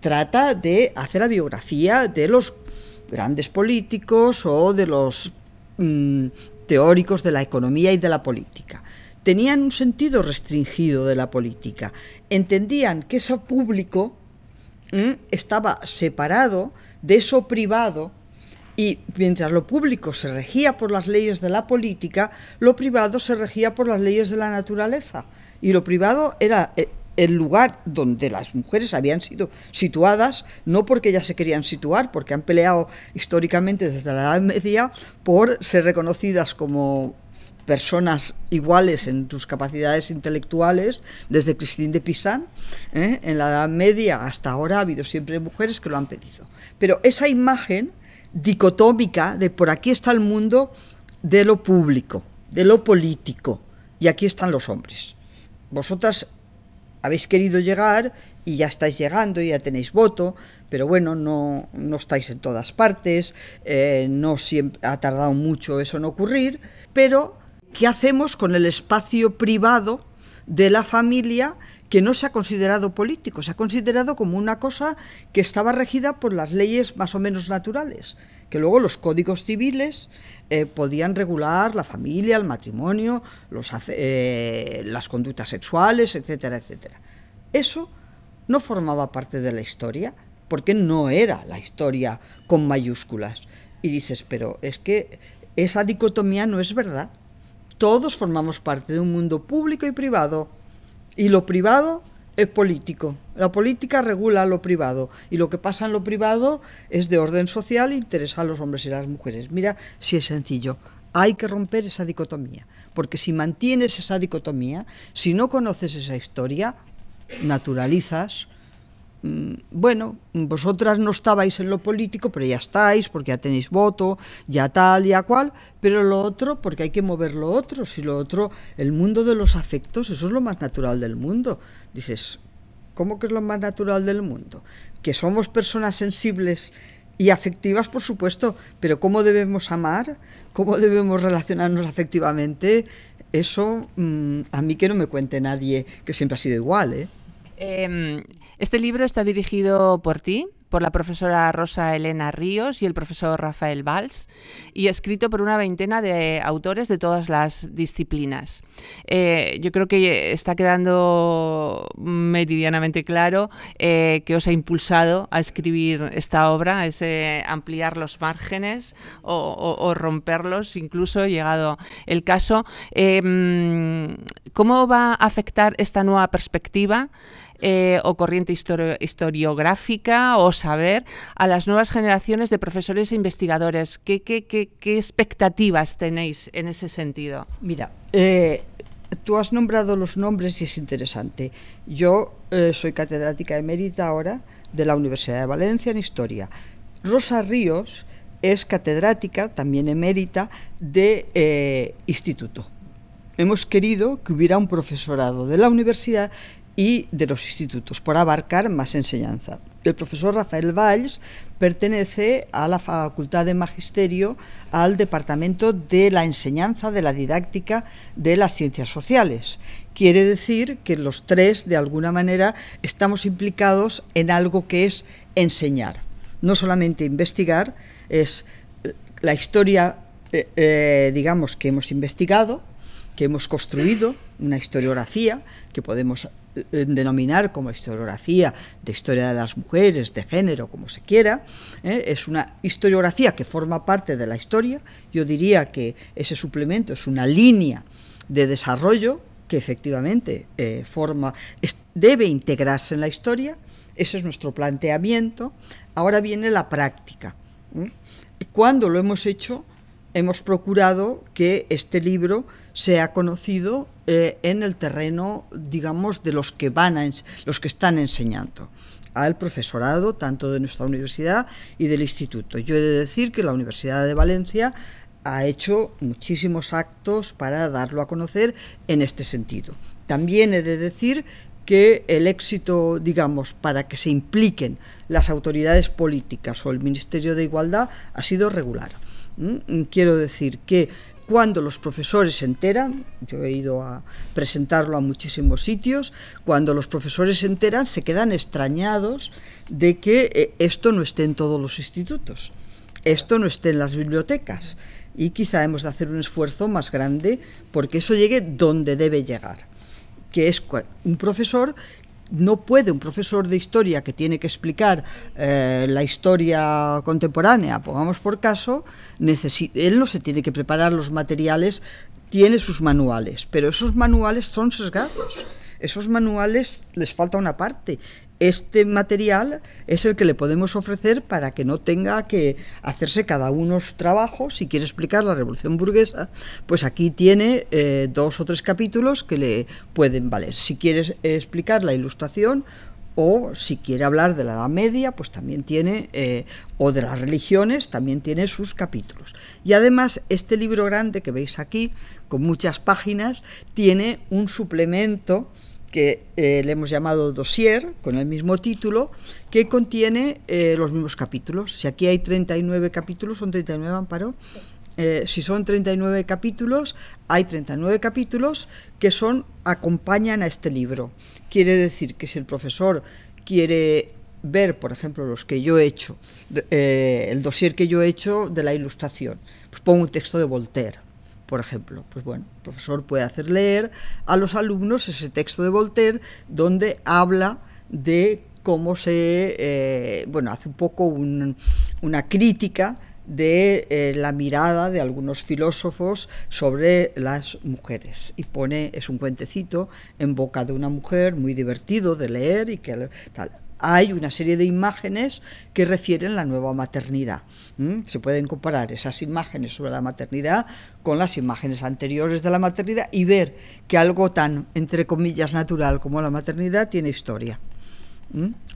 trata de hacer la biografía de los grandes políticos o de los mm, teóricos de la economía y de la política tenían un sentido restringido de la política. Entendían que ese público estaba separado de eso privado y mientras lo público se regía por las leyes de la política, lo privado se regía por las leyes de la naturaleza. Y lo privado era eh, el lugar donde las mujeres habían sido situadas, no porque ellas se querían situar, porque han peleado históricamente desde la Edad Media por ser reconocidas como personas iguales en sus capacidades intelectuales, desde Christine de Pisan, ¿eh? en la Edad Media hasta ahora ha habido siempre mujeres que lo han pedido. Pero esa imagen dicotómica de por aquí está el mundo de lo público, de lo político, y aquí están los hombres. Vosotras habéis querido llegar y ya estáis llegando y ya tenéis voto, pero bueno, no, no estáis en todas partes, eh, no siempre, ha tardado mucho eso en ocurrir, pero ¿Qué hacemos con el espacio privado de la familia que no se ha considerado político, se ha considerado como una cosa que estaba regida por las leyes más o menos naturales, que luego los códigos civiles eh, podían regular la familia, el matrimonio, eh, las conductas sexuales, etcétera, etcétera. Eso no formaba parte de la historia, porque no era la historia con mayúsculas. Y dices, pero es que esa dicotomía no es verdad. Todos formamos parte de un mundo público y privado. Y lo privado es político. La política regula lo privado. Y lo que pasa en lo privado es de orden social e interesa a los hombres y las mujeres. Mira si es sencillo. Hay que romper esa dicotomía. Porque si mantienes esa dicotomía, si no conoces esa historia, naturalizas bueno, vosotras no estabais en lo político, pero ya estáis, porque ya tenéis voto, ya tal, ya cual, pero lo otro, porque hay que mover lo otro, si lo otro, el mundo de los afectos, eso es lo más natural del mundo. Dices, ¿cómo que es lo más natural del mundo? Que somos personas sensibles y afectivas, por supuesto, pero cómo debemos amar, cómo debemos relacionarnos afectivamente, eso mm, a mí que no me cuente nadie, que siempre ha sido igual, ¿eh? Em, este libro está dirigido por ti, por la profesora Rosa Elena Ríos y el profesor Rafael Valls, y escrito por una veintena de autores de todas las disciplinas. Eh, yo creo que está quedando meridianamente claro eh, que os ha impulsado a escribir esta obra, es ampliar los márgenes o, romperlos, incluso llegado el caso. Em, ¿Cómo va a afectar esta nueva perspectiva? Eh, o corriente historiográfica o saber a las nuevas generaciones de profesores e investigadores? ¿Qué, qué, expectativas tenéis en ese sentido? Mira, eh, tú has nombrado los nombres y es interesante. Yo eh, soy catedrática emérita ahora de la Universidad de Valencia en Historia. Rosa Ríos es catedrática, también emérita, de instituto. Hemos querido que hubiera un profesorado de la universidad y de los institutos, por abarcar más enseñanza. El profesor Rafael Valls pertenece a la Facultad de Magisterio, al Departamento de la Enseñanza de la Didáctica de las Ciencias Sociales. Quiere decir que los tres, de alguna manera, estamos implicados en algo que es enseñar. No solamente investigar, es la historia, eh, eh, digamos, que hemos investigado, que hemos construido, una historiografía que podemos eh, denominar como historiografía de historia de las mujeres, de género, como se quiera. ¿eh? Es una historiografía que forma parte de la historia. Yo diría que ese suplemento es una línea de desarrollo que efectivamente eh, forma, debe integrarse en la historia. Ese es nuestro planteamiento. Ahora viene la práctica. Cuando lo hemos hecho, hemos procurado que este libro sea conocido eh, en el terreno, digamos, de los que van a los que están enseñando al profesorado tanto de nuestra universidad y del instituto. Yo he de decir que la Universidad de Valencia ha hecho muchísimos actos para darlo a conocer en este sentido. También he de decir que el éxito, digamos, para que se impliquen las autoridades políticas o el Ministerio de Igualdad ha sido regular. Quiero decir que cuando los profesores se enteran, yo he ido a presentarlo a muchísimos sitios, cuando los profesores se enteran se quedan extrañados de que eh, esto no esté en todos los institutos, esto no esté en las bibliotecas. Y quizá hemos de hacer un esfuerzo más grande porque eso llegue donde debe llegar, que es un profesor no puede un profesor de historia que tiene que explicar eh, la historia contemporánea, pongamos por caso, él no se tiene que preparar los materiales, tiene sus manuales, pero esos manuales son sesgados. Esos manuales les falta una parte este material es el que le podemos ofrecer para que no tenga que hacerse cada uno su trabajo. Si quiere explicar la revolución burguesa, pues aquí tiene eh, dos o tres capítulos que le pueden valer. Si quiere explicar la ilustración o si quiere hablar de la Edad Media, pues también tiene, eh, o de las religiones, también tiene sus capítulos. Y además, este libro grande que veis aquí, con muchas páginas, tiene un suplemento que eh, le hemos llamado dossier, con el mismo título, que contiene eh, los mismos capítulos. Si aquí hay 39 capítulos, son 39, Amparo. Eh, si son 39 capítulos, hay 39 capítulos que son acompañan a este libro. Quiere decir que si el profesor quiere ver, por ejemplo, los que yo he hecho, el dossier que yo he hecho de la ilustración, pues pongo un texto de Voltaire por ejemplo, pues bueno, el profesor puede hacer leer a los alumnos ese texto de Voltaire donde habla de cómo se, eh, bueno, hace un poco una crítica de eh, la mirada de algunos filósofos sobre las mujeres. Y pone es un cuentecito en boca de una mujer muy divertido de leer y que tal hay una serie de imágenes que refieren la nueva maternidad. Se pueden comparar esas imágenes sobre la maternidad con las imágenes anteriores de la maternidad y ver que algo tan, entre comillas, natural como la maternidad tiene historia.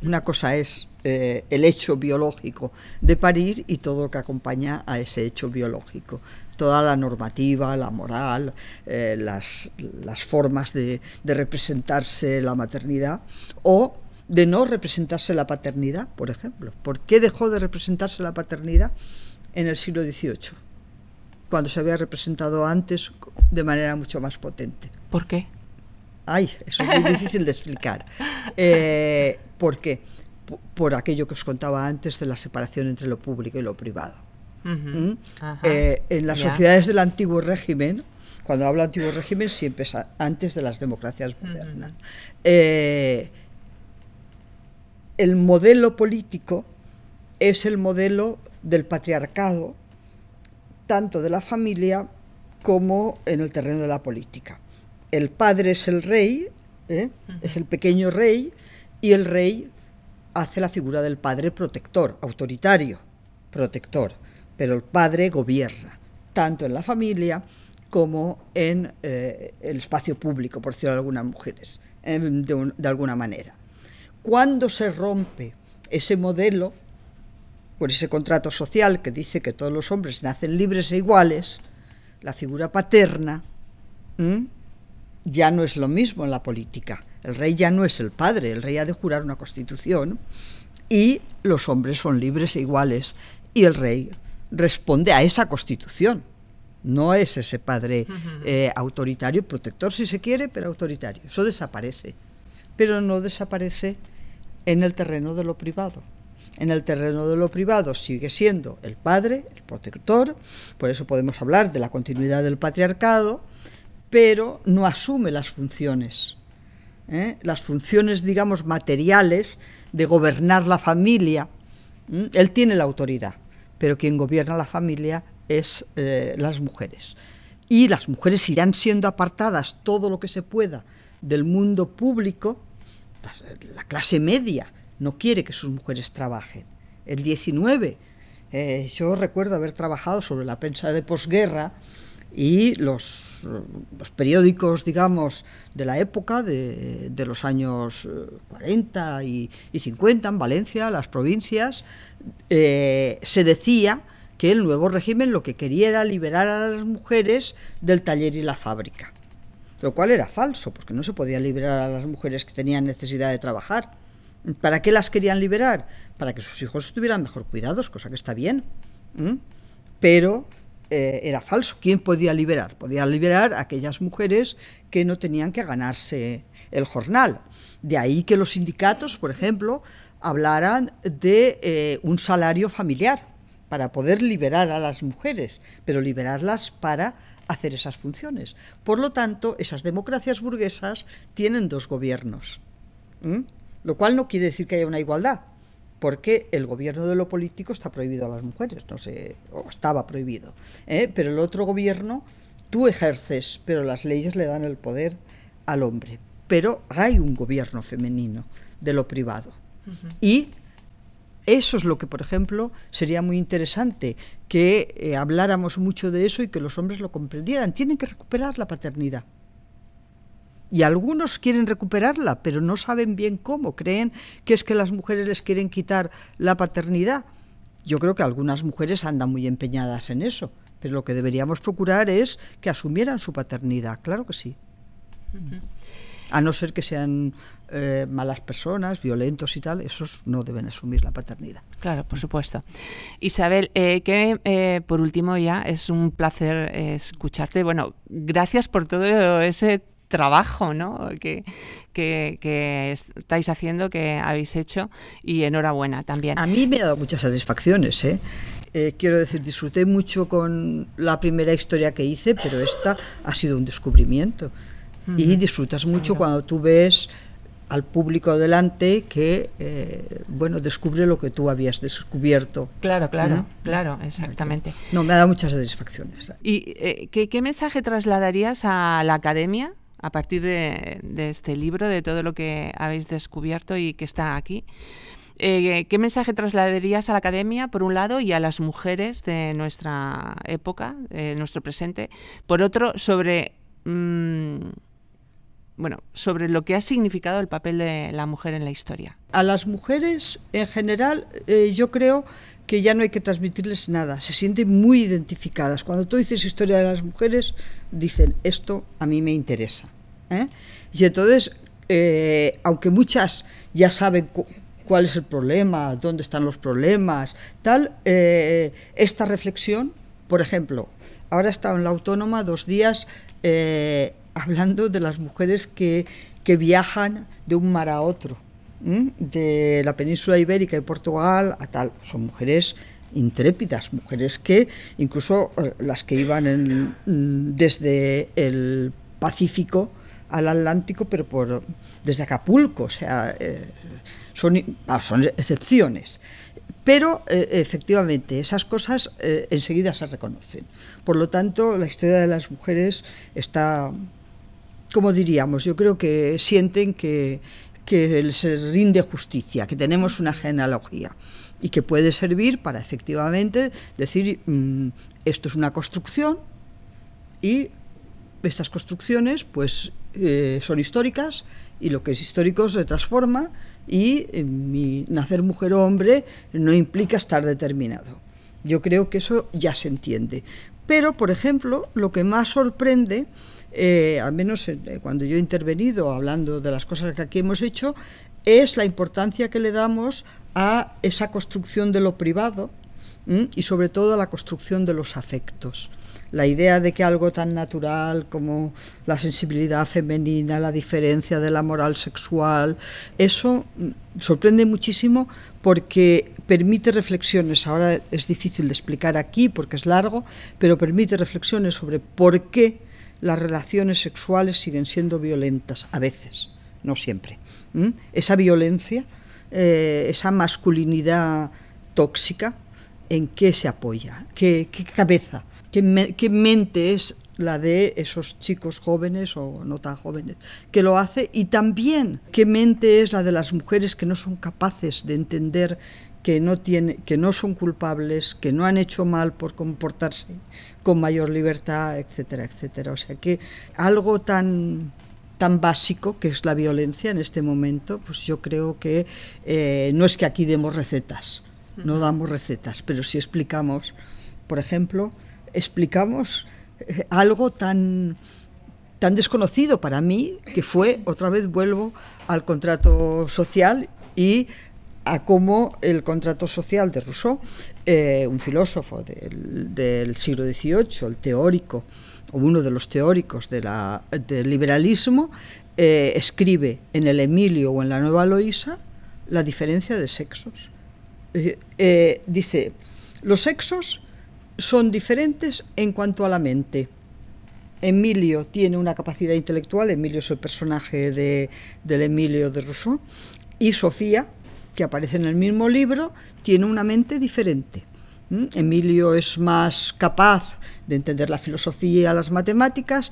Una cosa es eh, el hecho biológico de parir y todo lo que acompaña a ese hecho biológico. Toda la normativa, la moral, eh, las, formas de, de representarse la maternidad o de no representarse la paternidad, por ejemplo. ¿Por qué dejó de representarse la paternidad en el siglo XVIII? Cuando se había representado antes de manera mucho más potente. ¿Por qué? Ay, eso es muy difícil de explicar. (laughs) Eh, ¿Por qué? Por, aquello que os contaba antes de la separación entre lo público y lo privado. ¿Mm? Eh, en las sociedades del antiguo régimen, cuando hablo antiguo régimen, siempre es antes de las democracias modernas el modelo político es el modelo del patriarcado, tanto de la familia como en el terreno de la política. El padre es el rey, ¿eh? es el pequeño rey, y el rey hace la figura del padre protector, autoritario, protector, pero el padre gobierna, tanto en la familia como en eh, el espacio público, por decirlo de algunas mujeres, de alguna manera. Cuando se rompe ese modelo, por ese contrato social que dice que todos los hombres nacen libres e iguales, la figura paterna ya no es lo mismo en la política. El rey ya no es el padre, el rey ha de jurar una constitución y los hombres son libres e iguales y el rey responde a esa constitución. No es ese padre eh, autoritario, protector si se quiere, pero autoritario. Eso desaparece pero no desaparece en el terreno de lo privado. En el terreno de lo privado sigue siendo el padre, el protector, por eso podemos hablar de la continuidad del patriarcado, pero no asume las funciones ¿eh? las funciones, digamos, materiales de gobernar la familia. Él tiene la autoridad, pero quien gobierna la familia es eh, las mujeres. Y las mujeres irán siendo apartadas todo lo que se pueda del mundo público. La clase media no quiere que sus mujeres trabajen. El 19, eh, yo recuerdo haber trabajado sobre la prensa de posguerra y los, los, periódicos, digamos, de la época, de, de los años 40 y, y, 50 en Valencia, las provincias, eh, se decía que el nuevo régimen lo que quería era liberar a las mujeres del taller y la fábrica. Lo cual era falso, porque no se podía liberar a las mujeres que tenían necesidad de trabajar. ¿Para qué las querían liberar? Para que sus hijos estuvieran mejor cuidados, cosa que está bien. Pero eh, era falso. ¿Quién podía liberar? Podía liberar a aquellas mujeres que no tenían que ganarse el jornal. De ahí que los sindicatos, por ejemplo, hablaran de eh, un salario familiar para poder liberar a las mujeres, pero liberarlas para hacer esas funciones. Por lo tanto, esas democracias burguesas tienen dos gobiernos, lo cual no quiere decir que haya una igualdad, porque el gobierno de lo político está prohibido a las mujeres, no sé, o estaba prohibido, ¿eh? pero el otro gobierno tú ejerces, pero las leyes le dan el poder al hombre. Pero hay un gobierno femenino de lo privado. Y eso es lo que, por ejemplo, sería muy interesante que eh, habláramos mucho de eso y que los hombres lo comprendieran. Tienen que recuperar la paternidad. Y algunos quieren recuperarla, pero no saben bien cómo. Creen que es que las mujeres les quieren quitar la paternidad. Yo creo que algunas mujeres andan muy empeñadas en eso, pero lo que deberíamos procurar es que asumieran su paternidad, claro que sí. A no ser que sean eh, malas personas, violentos y tal, esos no deben asumir la paternidad. Claro, por supuesto. Isabel, eh, que eh, por último ya es un placer escucharte. Bueno, gracias por todo ese trabajo ¿no? que, que, estáis haciendo, que habéis hecho y enhorabuena también. A mí me ha dado muchas satisfacciones. ¿eh? Eh, quiero decir, disfruté mucho con la primera historia que hice, pero esta ha sido un descubrimiento. Y disfrutas mucho cuando tú ves al público delante que, eh, bueno, descubre lo que tú habías descubierto. Claro, claro, claro, exactamente. No, me ha dado muchas satisfacciones. ¿Y ¿qué, qué mensaje trasladarías a la academia a partir de, este libro, de todo lo que habéis descubierto y que está aquí. Eh, ¿Qué mensaje trasladarías a la academia, por un lado, y a las mujeres de nuestra época, de nuestro presente? Por otro, sobre, mm, bueno, sobre lo que ha significado el papel de la mujer en la historia. A las mujeres, en general, eh, yo creo que ya no hay que transmitirles nada, se sienten muy identificadas. Cuando tú dices historia de las mujeres, dicen, esto a mí me interesa. ¿eh? Y entonces, eh, aunque muchas ya saben cuál es el problema, dónde están los problemas, tal, esta reflexión, por ejemplo, ahora he estado en la autónoma dos días hablando de las mujeres que, que viajan de un mar a otro de la península ibérica y Portugal a tal. Son mujeres intrépidas, mujeres que incluso eh, las que iban mm, desde el Pacífico al Atlántico, pero desde Acapulco, o sea, eh, son, ah, son excepciones. Pero eh, efectivamente, esas cosas enseguida se reconocen. Por lo tanto, la historia de las mujeres está, como diríamos, yo creo que sienten que, que se rinde justicia, que tenemos una genealogía y que puede servir para efectivamente decir mm, esto es una construcción y estas construcciones pues eh, son históricas y lo que es histórico se transforma y eh, nacer mujer o hombre no implica estar determinado. Yo creo que eso ya se entiende. Pero, por ejemplo, lo que más sorprende eh, al menos eh, cuando yo he intervenido hablando de las cosas que aquí hemos hecho, es la importancia que le damos a esa construcción de lo privado y sobre todo a la construcción de los afectos. La idea de que algo tan natural como la sensibilidad femenina, la diferencia de la moral sexual, eso mm, sorprende muchísimo porque permite reflexiones, ahora es difícil de explicar aquí porque es largo, pero permite reflexiones sobre por qué las relaciones sexuales siguen siendo violentas a veces. no siempre. Esa violencia, eh, esa masculinidad tóxica, ¿en qué se apoya? ¿Qué, cabeza? ¿Qué, ¿Qué mente es la de esos chicos jóvenes o no tan jóvenes, que lo hace, y también qué mente es la de las mujeres que no son capaces de entender que no, tiene, que no son culpables, que no han hecho mal por comportarse con mayor libertad, etcétera, etcétera. O sea que algo tan tan básico que es la violencia en este momento, pues yo creo que eh, no es que aquí demos recetas, no damos recetas, pero si explicamos, por ejemplo, explicamos eh, algo tan tan desconocido para mí que fue otra vez vuelvo al contrato social y a cómo el contrato social de Rousseau, eh, un filósofo del, siglo XVIII, el teórico, o uno de los teóricos del liberalismo, eh, escribe en el Emilio o en la Nueva Loisa la diferencia de sexos. Eh, dice, los sexos son diferentes en cuanto a la mente. Emilio tiene una capacidad intelectual, Emilio es el personaje de, del Emilio de Rousseau, y Sofía que aparece en el mismo libro, tiene una mente diferente. Emilio es más capaz de entender la filosofía las matemáticas,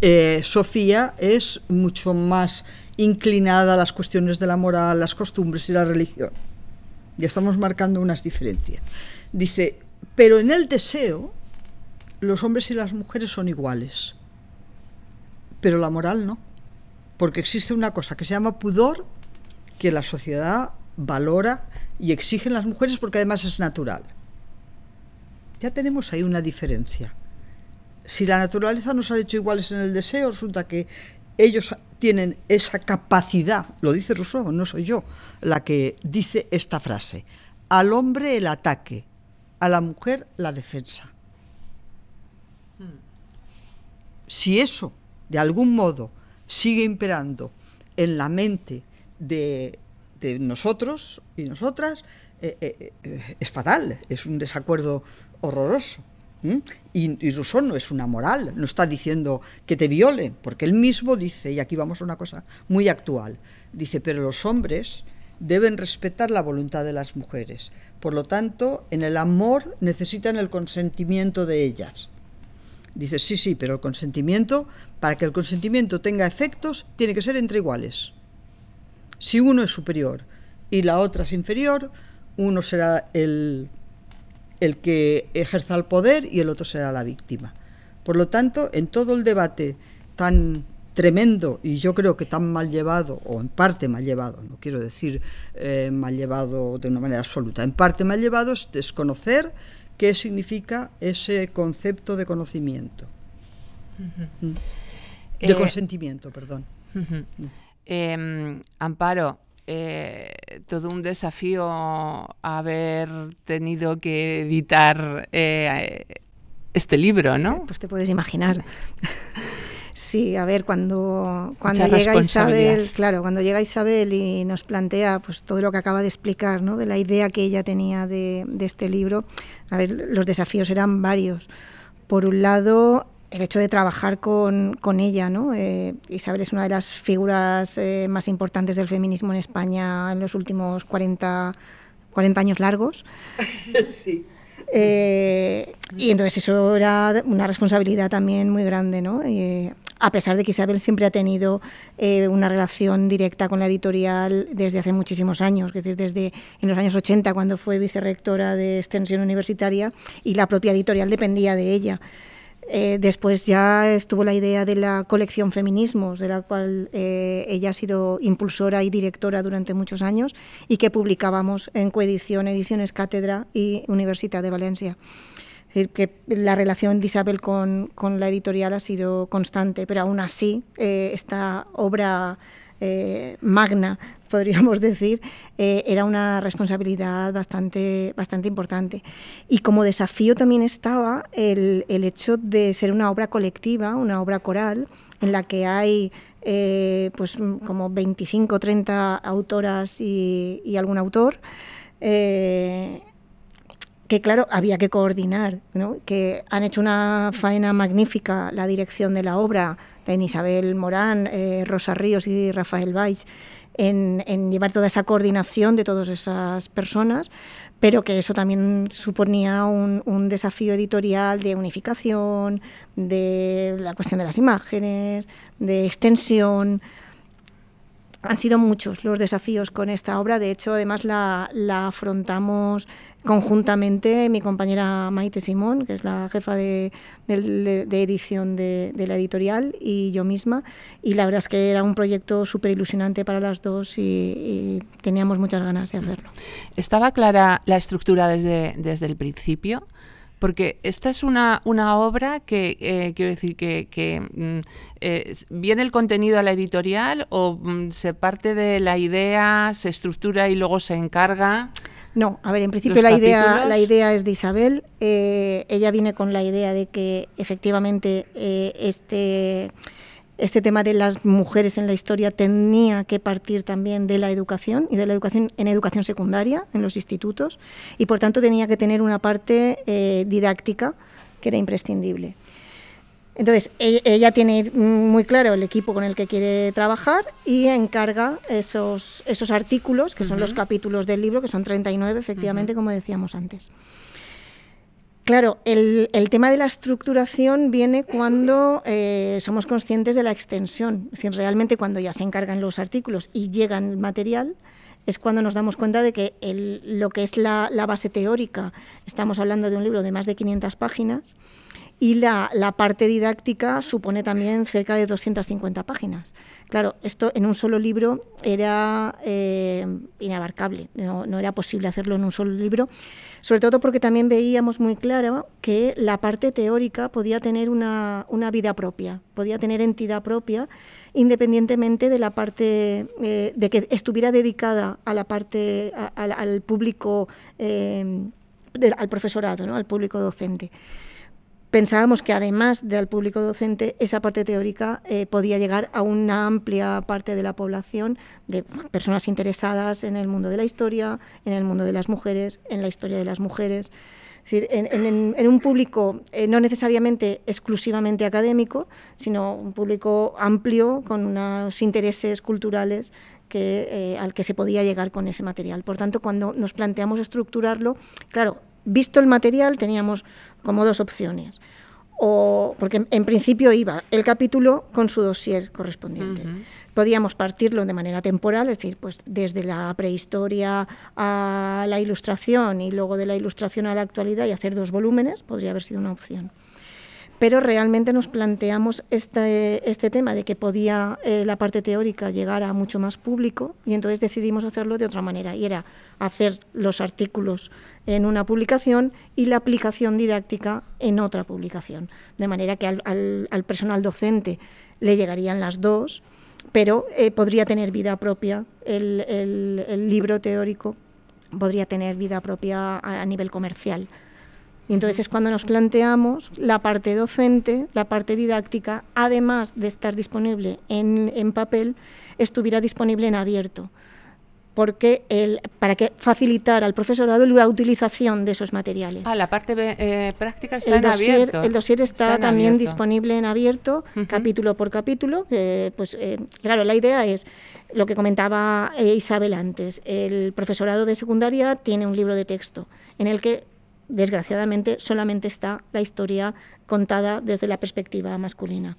eh, Sofía es mucho más inclinada a las cuestiones de la moral, las costumbres y la religión. Ya estamos marcando unas diferencias. Dice, pero en el deseo los hombres y las mujeres son iguales, pero la moral no, porque existe una cosa que se llama pudor que la sociedad valora y exige en las mujeres porque además es natural. Ya tenemos ahí una diferencia. Si la naturaleza nos ha hecho iguales en el deseo, resulta que ellos tienen esa capacidad, lo dice Rousseau, no soy yo, la que dice esta frase, al hombre el ataque, a la mujer la defensa. Si eso, de algún modo, sigue imperando en la mente de de nosotros y nosotras eh, eh, eh, es fatal, es un desacuerdo horroroso. Y, y, Rousseau no es una moral, no está diciendo que te viole, porque él mismo dice, y aquí vamos a una cosa muy actual, dice, pero los hombres deben respetar la voluntad de las mujeres. Por lo tanto, en el amor necesitan el consentimiento de ellas. Dice, sí, sí, pero el consentimiento, para que el consentimiento tenga efectos, tiene que ser entre iguales. Si uno es superior y la otra es inferior, uno será el, el que ejerza el poder y el otro será la víctima. Por lo tanto, en todo el debate tan tremendo y yo creo que tan mal llevado, o en parte mal llevado, no quiero decir eh, mal llevado de una manera absoluta, en parte mal llevado es desconocer qué significa ese concepto de conocimiento. Mm. De eh, consentimiento, perdón. Em, Amparo, eh, todo un desafío haber tenido que editar eh, este libro, ¿no? Pues te puedes imaginar. (laughs) Sí, a ver, cuando, cuando llega Isabel, claro, cuando llega Isabel y nos plantea pues todo lo que acaba de explicar, ¿no? De la idea que ella tenía de, de este libro, a ver, los desafíos eran varios. Por un lado, el hecho de trabajar con, con ella, ¿no? Eh, Isabel es una de las figuras eh, más importantes del feminismo en España en los últimos 40, 40 años largos. (laughs) sí. Eh, y entonces eso era una responsabilidad también muy grande, ¿no? a pesar de que Isabel siempre ha tenido una relación directa con la editorial desde hace muchísimos años, es decir, desde en los años 80 cuando fue vicerrectora de extensión universitaria y la propia editorial dependía de ella. Eh, después ya estuvo la idea de la colección Feminismos, de la cual eh, ella ha sido impulsora y directora durante muchos años y que publicábamos en coedición, Ediciones Cátedra y Universidad de Valencia. Es decir, que la relación de Isabel con, con la editorial ha sido constante, pero aún así eh, esta obra magna podríamos (laughs) decir, eh, era una responsabilidad bastante, bastante importante. Y como desafío también estaba el, el hecho de ser una obra colectiva, una obra coral, en la que hay eh, pues como 25 o 30 autoras y, algún autor. Eh, que claro, había que coordinar, que han hecho una faena magnífica la dirección de la obra, de Isabel Morán, eh, Rosa Ríos y Rafael Valls, en, llevar toda esa coordinación de todas esas personas, pero que eso también suponía un, desafío editorial de unificación, de la cuestión de las imágenes, de extensión, han sido muchos los desafíos con esta obra. De hecho, además la, afrontamos conjuntamente mi compañera Maite Simón, que es la jefa de, edición de, la editorial, y yo misma. Y la verdad es que era un proyecto súper ilusionante para las dos y, teníamos muchas ganas de hacerlo. ¿Estaba clara la estructura desde, desde el principio? Porque esta es una, una obra que, eh, quiero decir, que, mm, eh, viene el contenido a la editorial o mm, se parte de la idea, se estructura y luego se encarga. No, a ver, en principio la idea, la idea es de Isabel. Eh, ella viene con la idea de que efectivamente este este tema de las mujeres en la historia tenía que partir también de la educación y de la educación en educación secundaria, en los institutos, y por tanto tenía que tener una parte eh, didáctica que era imprescindible. Entonces, e, ella tiene muy claro el equipo con el que quiere trabajar y encarga esos, esos artículos, que son los capítulos del libro, que son 39, efectivamente, como decíamos antes. Claro, el, tema de la estructuración viene cuando eh, somos conscientes de la extensión. Es decir, realmente cuando ya se encargan los artículos y llegan el material, es cuando nos damos cuenta de que lo que es la, base teórica, estamos hablando de un libro de más de 500 páginas, y la, parte didáctica supone también cerca de 250 páginas. Claro, esto en un solo libro era eh, inabarcable, no, era posible hacerlo en un solo libro, sobre todo porque también veíamos muy claro que la parte teórica podía tener una, vida propia, podía tener entidad propia, independientemente de la parte, eh, de que estuviera dedicada a la parte, al público, eh, al profesorado, ¿no? al público docente pensábamos que además del público docente, esa parte teórica eh, podía llegar a una amplia parte de la población, de personas interesadas en el mundo de la historia, en el mundo de las mujeres, en la historia de las mujeres. Es decir, en, un público eh, no necesariamente exclusivamente académico, sino un público amplio con unos intereses culturales eh, al que se podía llegar con ese material. Por tanto, cuando nos planteamos estructurarlo, claro, visto el material teníamos como dos opciones. O, porque en, principio iba el capítulo con su dossier correspondiente. Podíamos partirlo de manera temporal, es decir, pues desde la prehistoria a la ilustración y luego de la ilustración a la actualidad y hacer dos volúmenes, podría haber sido una opción pero realmente nos planteamos este, este tema de que podía eh, la parte teórica llegar a mucho más público y entonces decidimos hacerlo de otra manera y era hacer los artículos en una publicación y la aplicación didáctica en otra publicación, de manera que al, personal docente le llegarían las dos, pero eh, podría tener vida propia el, el, libro teórico, podría tener vida propia a nivel comercial. Y entonces es cuando nos planteamos la parte docente, la parte didáctica, además de estar disponible en, papel, estuviera disponible en abierto porque el, para que facilitar al profesorado la utilización de esos materiales. Ah, la parte eh, práctica está en abierto. El dossier está, también disponible en abierto, capítulo por capítulo. pues, eh, claro, la idea es lo que comentaba eh, Isabel antes. El profesorado de secundaria tiene un libro de texto en el que desgraciadamente solamente está la historia contada desde la perspectiva masculina.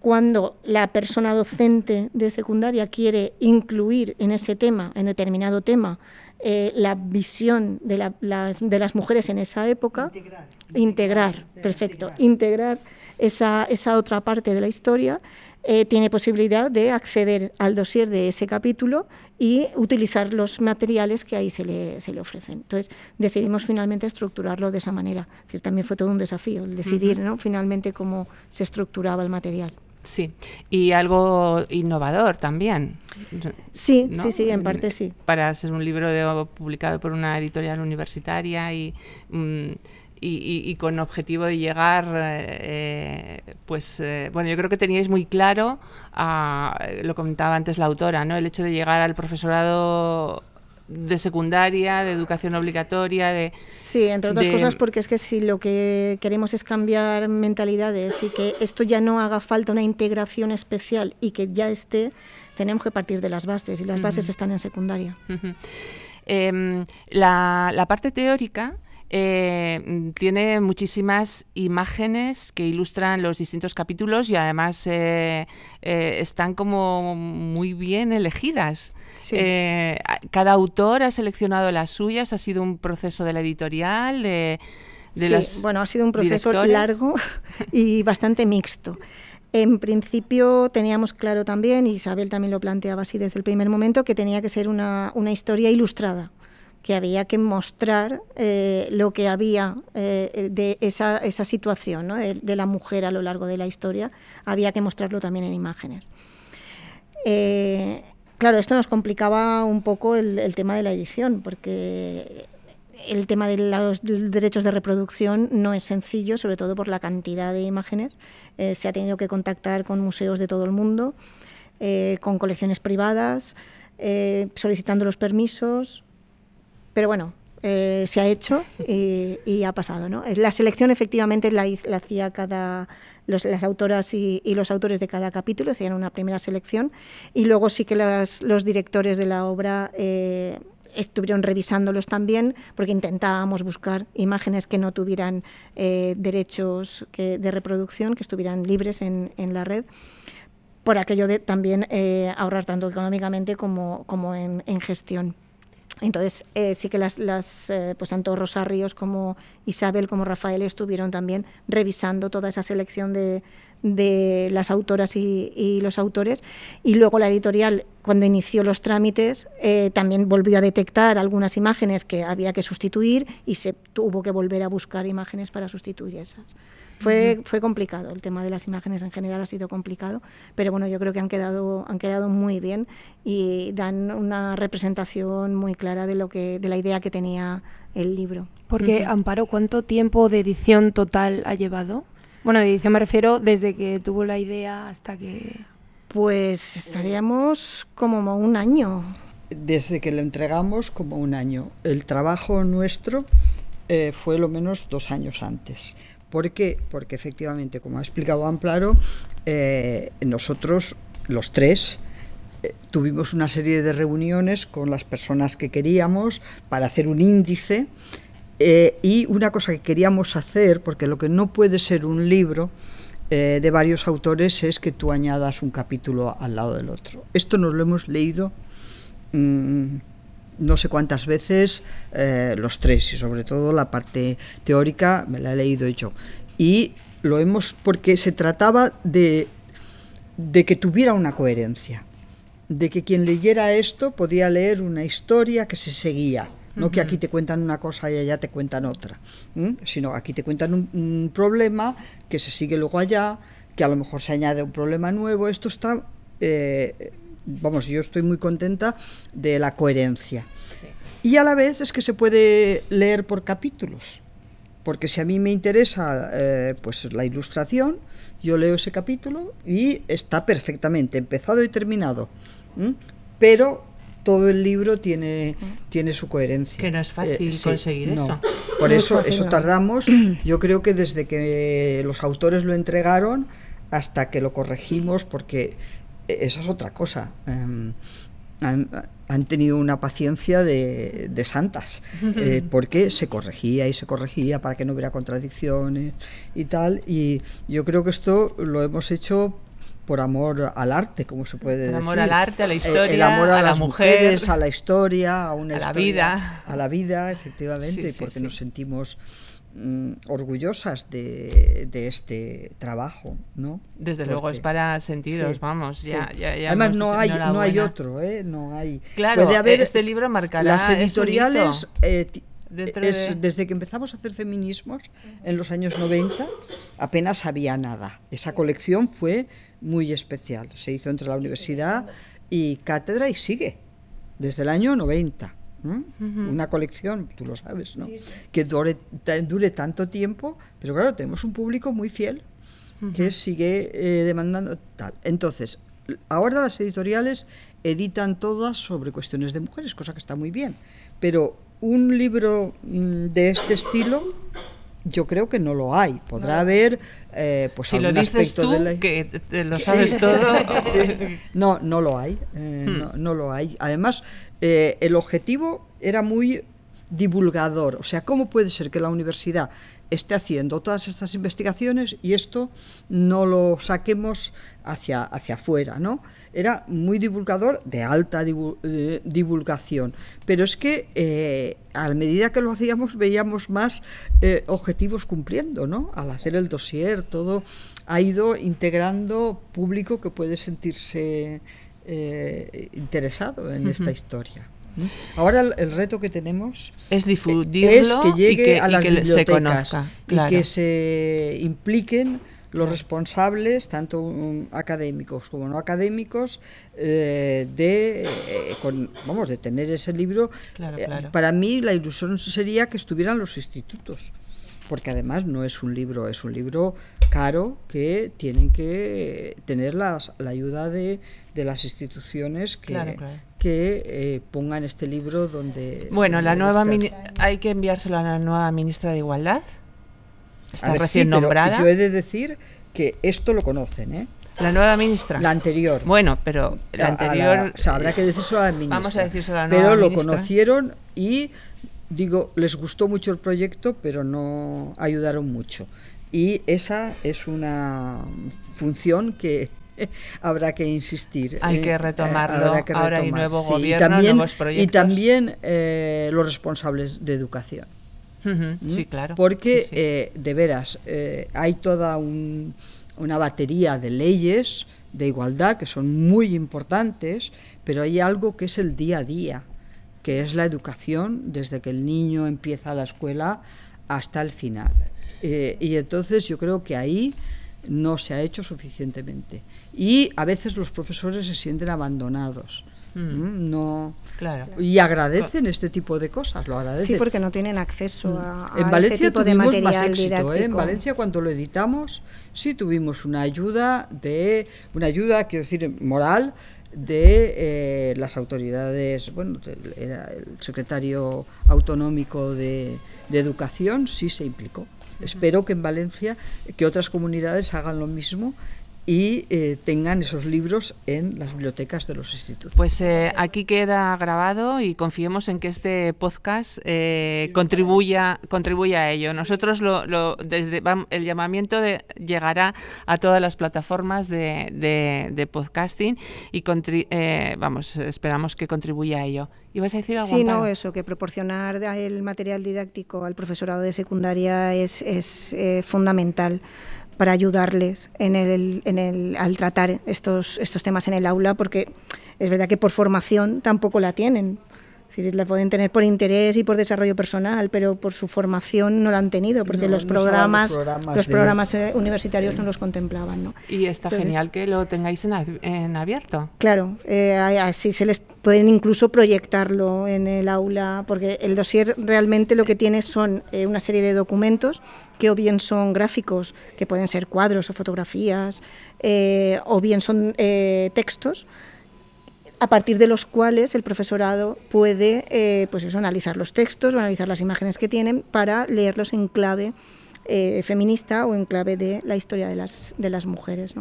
Cuando la persona docente de secundaria quiere incluir en ese tema, en determinado tema, eh, la visión de, las mujeres en esa época, integrar, perfecto, integrar esa, esa otra parte de la historia, eh, tiene posibilidad de acceder al dossier de ese capítulo y utilizar los materiales que ahí se le, se le ofrecen. Entonces, decidimos finalmente estructurarlo de esa manera. Es también fue todo un desafío el decidir ¿no? finalmente cómo se estructuraba el material. Sí, y algo innovador también. Sí, sí, sí, en parte sí. Para ser un libro publicado por una editorial universitaria y... Mm, y, con objetivo de llegar, eh, pues, eh, bueno, yo creo que teníais muy claro, a, lo comentaba antes la autora, ¿no? El hecho de llegar al profesorado de secundaria, de educación obligatoria, de... Sí, entre otras cosas porque es que si lo que queremos es cambiar mentalidades y que esto ya no haga falta una integración especial y que ya esté, tenemos que partir de las bases y las bases están en secundaria. Em, la, parte teórica eh, tiene muchísimas imágenes que ilustran los distintos capítulos y además eh, eh, están como muy bien elegidas. cada autor ha seleccionado las suyas, ha sido un proceso de la editorial, de, sí, bueno, ha sido un proceso largo (laughs) y bastante mixto. En principio teníamos claro también, y Isabel también lo planteaba así desde el primer momento, que tenía que ser una, historia ilustrada, que había que mostrar eh, lo que había eh, de esa, situación de, la mujer a lo largo de la historia, había que mostrarlo también en imágenes. Eh, claro, esto nos complicaba un poco el tema de la edición, porque el tema de los derechos de reproducción no es sencillo, sobre todo por la cantidad de imágenes. Se ha tenido que contactar con museos de todo el mundo, con colecciones privadas, solicitando los permisos. Pero bueno, se ha hecho y, ha pasado. ¿no? La selección efectivamente la, hacía cada, las autoras y, los autores de cada capítulo, hacían una primera selección y luego sí que los directores de la obra estuvieron revisándolos también porque intentábamos buscar imágenes que no tuvieran eh, derechos de reproducción, que estuvieran libres en, la red por aquello de también eh, ahorrar tanto económicamente como, como en, gestión. Entonces, eh, sí que las, las pues tanto Rosa Ríos como Isabel como Rafael estuvieron también revisando toda esa selección de, de las autoras y, los autores. Y luego la editorial, cuando inició los trámites, eh, también volvió a detectar algunas imágenes que había que sustituir y se tuvo que volver a buscar imágenes para sustituir esas. Fue, fue complicado, el tema de las imágenes en general ha sido complicado, pero bueno, yo creo que han quedado, han quedado muy bien y dan una representación muy clara de, lo que, de la idea que tenía el libro. Porque, Amparo, ¿cuánto tiempo de edición total ha llevado? Bueno, de edición me refiero desde que tuvo la idea hasta que... Pues estaríamos como un año. Desde que lo entregamos como un año. El trabajo nuestro eh, fue lo menos dos años antes. ¿Por qué? Porque efectivamente, como ha explicado Amplaro, eh, nosotros, los tres, eh, tuvimos una serie de reuniones con las personas que queríamos para hacer un índice eh, y una cosa que queríamos hacer, porque lo que no puede ser un libro de varios autores es que tú añadas un capítulo al lado del otro. Esto nos lo hemos leído mm, no sé cuántas veces eh, los tres y sobre todo la parte teórica me la he leído yo. Y lo hemos porque se trataba de, de que tuviera una coherencia, de que quien leyera esto podía leer una historia que se seguía no que aquí te cuentan una cosa y allá te cuentan otra, sino aquí te cuentan un, problema que se sigue luego allá, que a lo mejor se añade un problema nuevo. Esto está, eh, vamos, yo estoy muy contenta de la coherencia. Y a la vez es que se puede leer por capítulos, porque si a mí me interesa eh, pues la ilustración, yo leo ese capítulo y está perfectamente empezado y terminado. Pero todo el libro tiene, tiene su coherencia. Que no es fácil eh, conseguir eso. Por eso, eso tardamos, yo creo que desde que los autores lo entregaron hasta que lo corregimos, porque esa es otra cosa. Em, han, tenido una paciencia de, santas, (laughs) eh, porque se corregía y se corregía para que no hubiera contradicciones y tal. Y yo creo que esto lo hemos hecho por amor al arte, como se puede decir. amor al arte, a la historia, el amor a, la las mujer, mujeres, a la historia, a una la vida. A la vida, efectivamente, porque nos sentimos mm, orgullosas de, este trabajo, ¿no? Desde luego, es para sentiros, vamos, ya, Además, no hay, no hay otro, ¿eh? No hay... Claro, este libro marcará... Las editoriales... desde que empezamos a hacer feminismos en los años 90 apenas había nada. Esa colección fue muy especial. Se hizo entre la universidad y cátedra y sigue desde el año 90. Una colección, tú lo sabes, ¿no? Que dure, dure tanto tiempo, pero claro, tenemos un público muy fiel que sigue eh, demandando tal. Entonces, ahora las editoriales editan todas sobre cuestiones de mujeres, cosa que está muy bien, pero un libro mm, de este estilo yo creo que no lo hay. Podrá haber, eh, pues si lo dices tú, que lo sabes todo. (laughs) (laughs) No, no lo hay. Eh, hmm. no, lo hay. Además, eh, el objetivo era muy divulgador. O sea, ¿cómo puede ser que la universidad esté haciendo todas estas investigaciones y esto no lo saquemos hacia, hacia afuera, ¿no? Era muy divulgador, de alta divulgación, pero es que eh, a medida que lo hacíamos veíamos más eh, objetivos cumpliendo, ¿no? Al hacer el dossier, todo ha ido integrando público que puede sentirse eh, interesado en esta historia. Ahora el, reto que tenemos es difundirlo que llegue y que, a las se conozca, y que se impliquen los responsables, tanto académicos como no académicos, eh, de, eh, vamos, de tener ese libro. Eh, para mí la ilusión sería que estuvieran los institutos porque además no es un libro, es un libro caro que tienen que tener la ayuda de, las instituciones que, que eh, pongan este libro donde... Bueno, la nueva hay que enviárselo a la nueva ministra de Igualdad. Está recién nombrada. Yo he de decir que esto lo conocen, ¿eh? La nueva ministra. La anterior. Bueno, pero la anterior. o sea, habrá que decírselo a la ministra. Vamos a decírselo a la nueva Pero lo conocieron y digo, les gustó mucho el proyecto, pero no ayudaron mucho. Y esa es una función que (laughs) habrá que insistir. Hay que retomarlo. Ahora hay nuevo gobierno, y también, nuevos proyectos. Y también eh, los responsables de educación. ¿Mm? Sí, claro. Porque, eh, de veras, eh, hay toda una batería de leyes de igualdad que son muy importantes, pero hay algo que es el día a día que es la educación desde que el niño empieza la escuela hasta el final. Eh, y entonces yo creo que ahí no se ha hecho suficientemente. Y a veces los profesores se sienten abandonados. Mm. No, claro. Y agradecen este tipo de cosas, lo agradecen. Sí, porque no tienen acceso a, en Valencia ese tipo de material más éxito, ¿eh? En Valencia cuando lo editamos sí tuvimos una ayuda de una ayuda quiero decir moral de eh, las autoridades, bueno, era el secretario autonómico de, de Educación, sí se implicó. Espero que en Valencia, que otras comunidades hagan lo mismo y eh, tengan esos libros en las bibliotecas de los institutos. Pues eh, aquí queda grabado y confiemos en que este podcast eh, contribuya, contribuya a ello. Nosotros lo, desde el llamamiento de, llegará a todas las plataformas de, podcasting y vamos esperamos que contribuya a ello. ¿Ibas a decir algo? Sí, no, eso, que proporcionar el material didáctico al profesorado de secundaria es, es fundamental para ayudarles en el, en el, al tratar estos, estos temas en el aula, porque es verdad que por formación tampoco la tienen. Decir, la pueden tener por interés y por desarrollo personal, pero por su formación no la han tenido, porque los, programas, los programas, eh, universitarios no los contemplaban. ¿no? Y está genial que lo tengáis en, en abierto. Claro, eh, así se les pueden incluso proyectarlo en el aula, porque el dossier realmente lo que tiene son eh, una serie de documentos que o bien son gráficos, que pueden ser cuadros o fotografías, o bien son textos a partir de los cuales el profesorado puede eh, pues analizar los textos o analizar las imágenes que tienen para leerlos en clave eh, feminista o en clave de la historia de las, de las mujeres.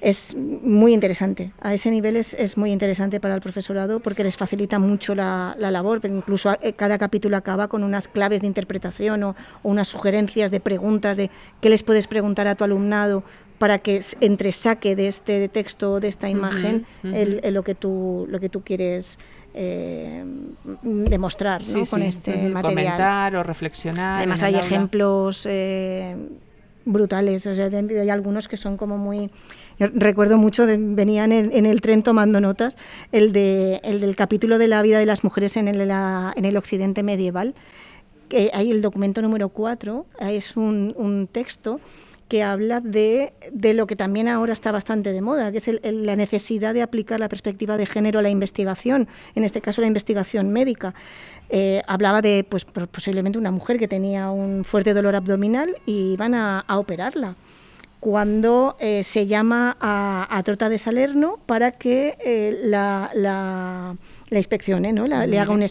Es muy interesante, a ese nivel es, es, muy interesante para el profesorado porque les facilita mucho la, la labor, incluso eh, cada capítulo acaba con unas claves de interpretación o, o unas sugerencias de preguntas de qué les puedes preguntar a tu alumnado para que entresaque de este texto, de esta imagen, lo, que tú, lo que tú quieres eh, demostrar con este material. Comentar o reflexionar. Además hay ejemplos eh, brutales, o sea, hay algunos que son como muy... recuerdo mucho, venían en, el tren tomando notas, el, de, el del capítulo de la vida de las mujeres en el, en el occidente medieval, que hay el documento número 4, es un, un texto que habla de, de, lo que también ahora está bastante de moda, que es la necesidad de aplicar la perspectiva de género a la investigación, en este caso la investigación médica. Eh, hablaba de pues, posiblemente una mujer que tenía un fuerte dolor abdominal y iban a, operarla. cuando eh, se llama a, Trota de Salerno para que eh, la, la, inspeccione, ¿no? le haga un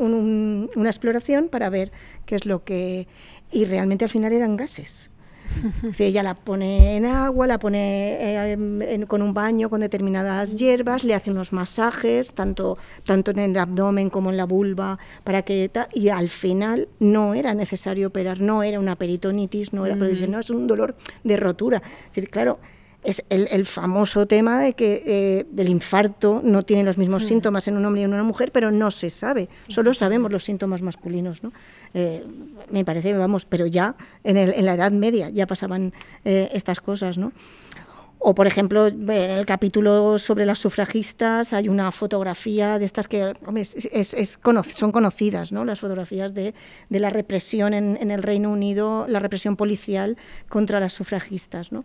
un, una exploración para ver qué es lo que... Y realmente al final eran gases. (laughs) ella la pone en agua, la pone eh, con un baño con determinadas hierbas, le hace unos masajes, tanto, tanto en el abdomen como en la vulva, para que y al final no era necesario operar, no era una peritonitis, no era, no, es un dolor de rotura. Es decir, claro, es el, famoso tema de que eh, el infarto no tiene los mismos mm. síntomas en un hombre y en una mujer, pero no se sabe, solo sabemos los síntomas masculinos. ¿no? Eh, me parece, vamos, pero ya en, en, la Edad Media ya pasaban eh, estas cosas. ¿no? O, por ejemplo, en el capítulo sobre las sufragistas hay una fotografía de estas que es, son conocidas, ¿no? las fotografías de, de la represión en, en, el Reino Unido, la represión policial contra las sufragistas. ¿no?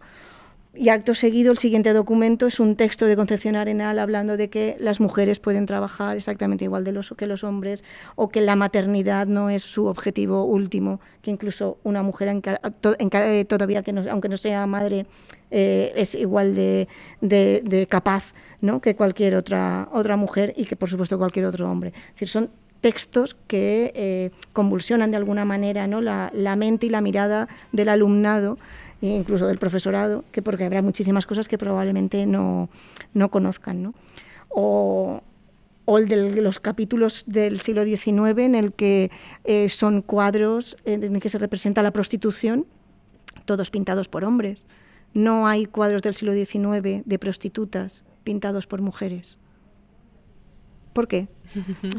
Y acto seguido, el siguiente documento es un texto de Concepción Arenal hablando de que las mujeres pueden trabajar exactamente igual que los hombres o que la maternidad no es su objetivo último, que incluso una mujer en, todavía, que aunque no sea madre, eh, es igual de, capaz ¿no? que cualquier otra, otra mujer y que por supuesto cualquier otro hombre. Es decir, son textos que eh, convulsionan de alguna manera ¿no? la mente y la mirada del alumnado incluso del profesorado, que porque habrá muchísimas cosas que probablemente no, no conozcan. ¿no? O, o el de los capítulos del siglo XIX en el que eh, son cuadros en el que se representa la prostitución, todos pintados por hombres. No hay cuadros del siglo XIX de prostitutas pintados por mujeres. ¿Por qué?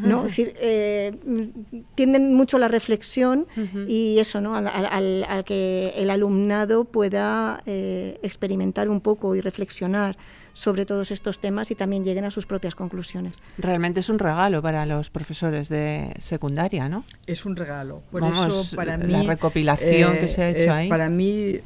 ¿No? Es decir, eh, tienden mucho a la reflexión y eso, ¿no? A, que el alumnado pueda eh, experimentar un poco y reflexionar sobre todos estos temas y también lleguen a sus propias conclusiones. Realmente es un regalo para los profesores de secundaria, ¿no? Es un regalo. Por eso, para mí, la recopilación que se ha hecho eh, ahí. Para mí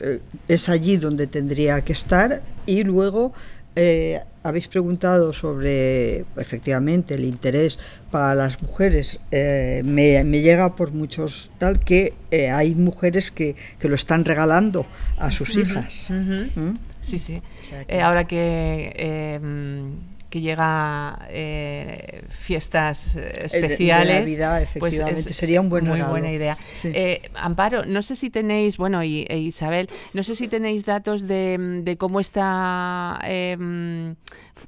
es allí donde tendría que estar y luego eh, habéis preguntado sobre, efectivamente, el interés para las mujeres. Eh, me, llega por muchos tal que eh, hay mujeres que, lo están regalando a sus hijas. ¿Mm? Sí, sí. ahora que que llega eh, fiestas especiales. pues sería un buen muy buena idea. Eh, Amparo, no sé si tenéis, bueno, y, e Isabel, no sé si tenéis datos de, de cómo está em,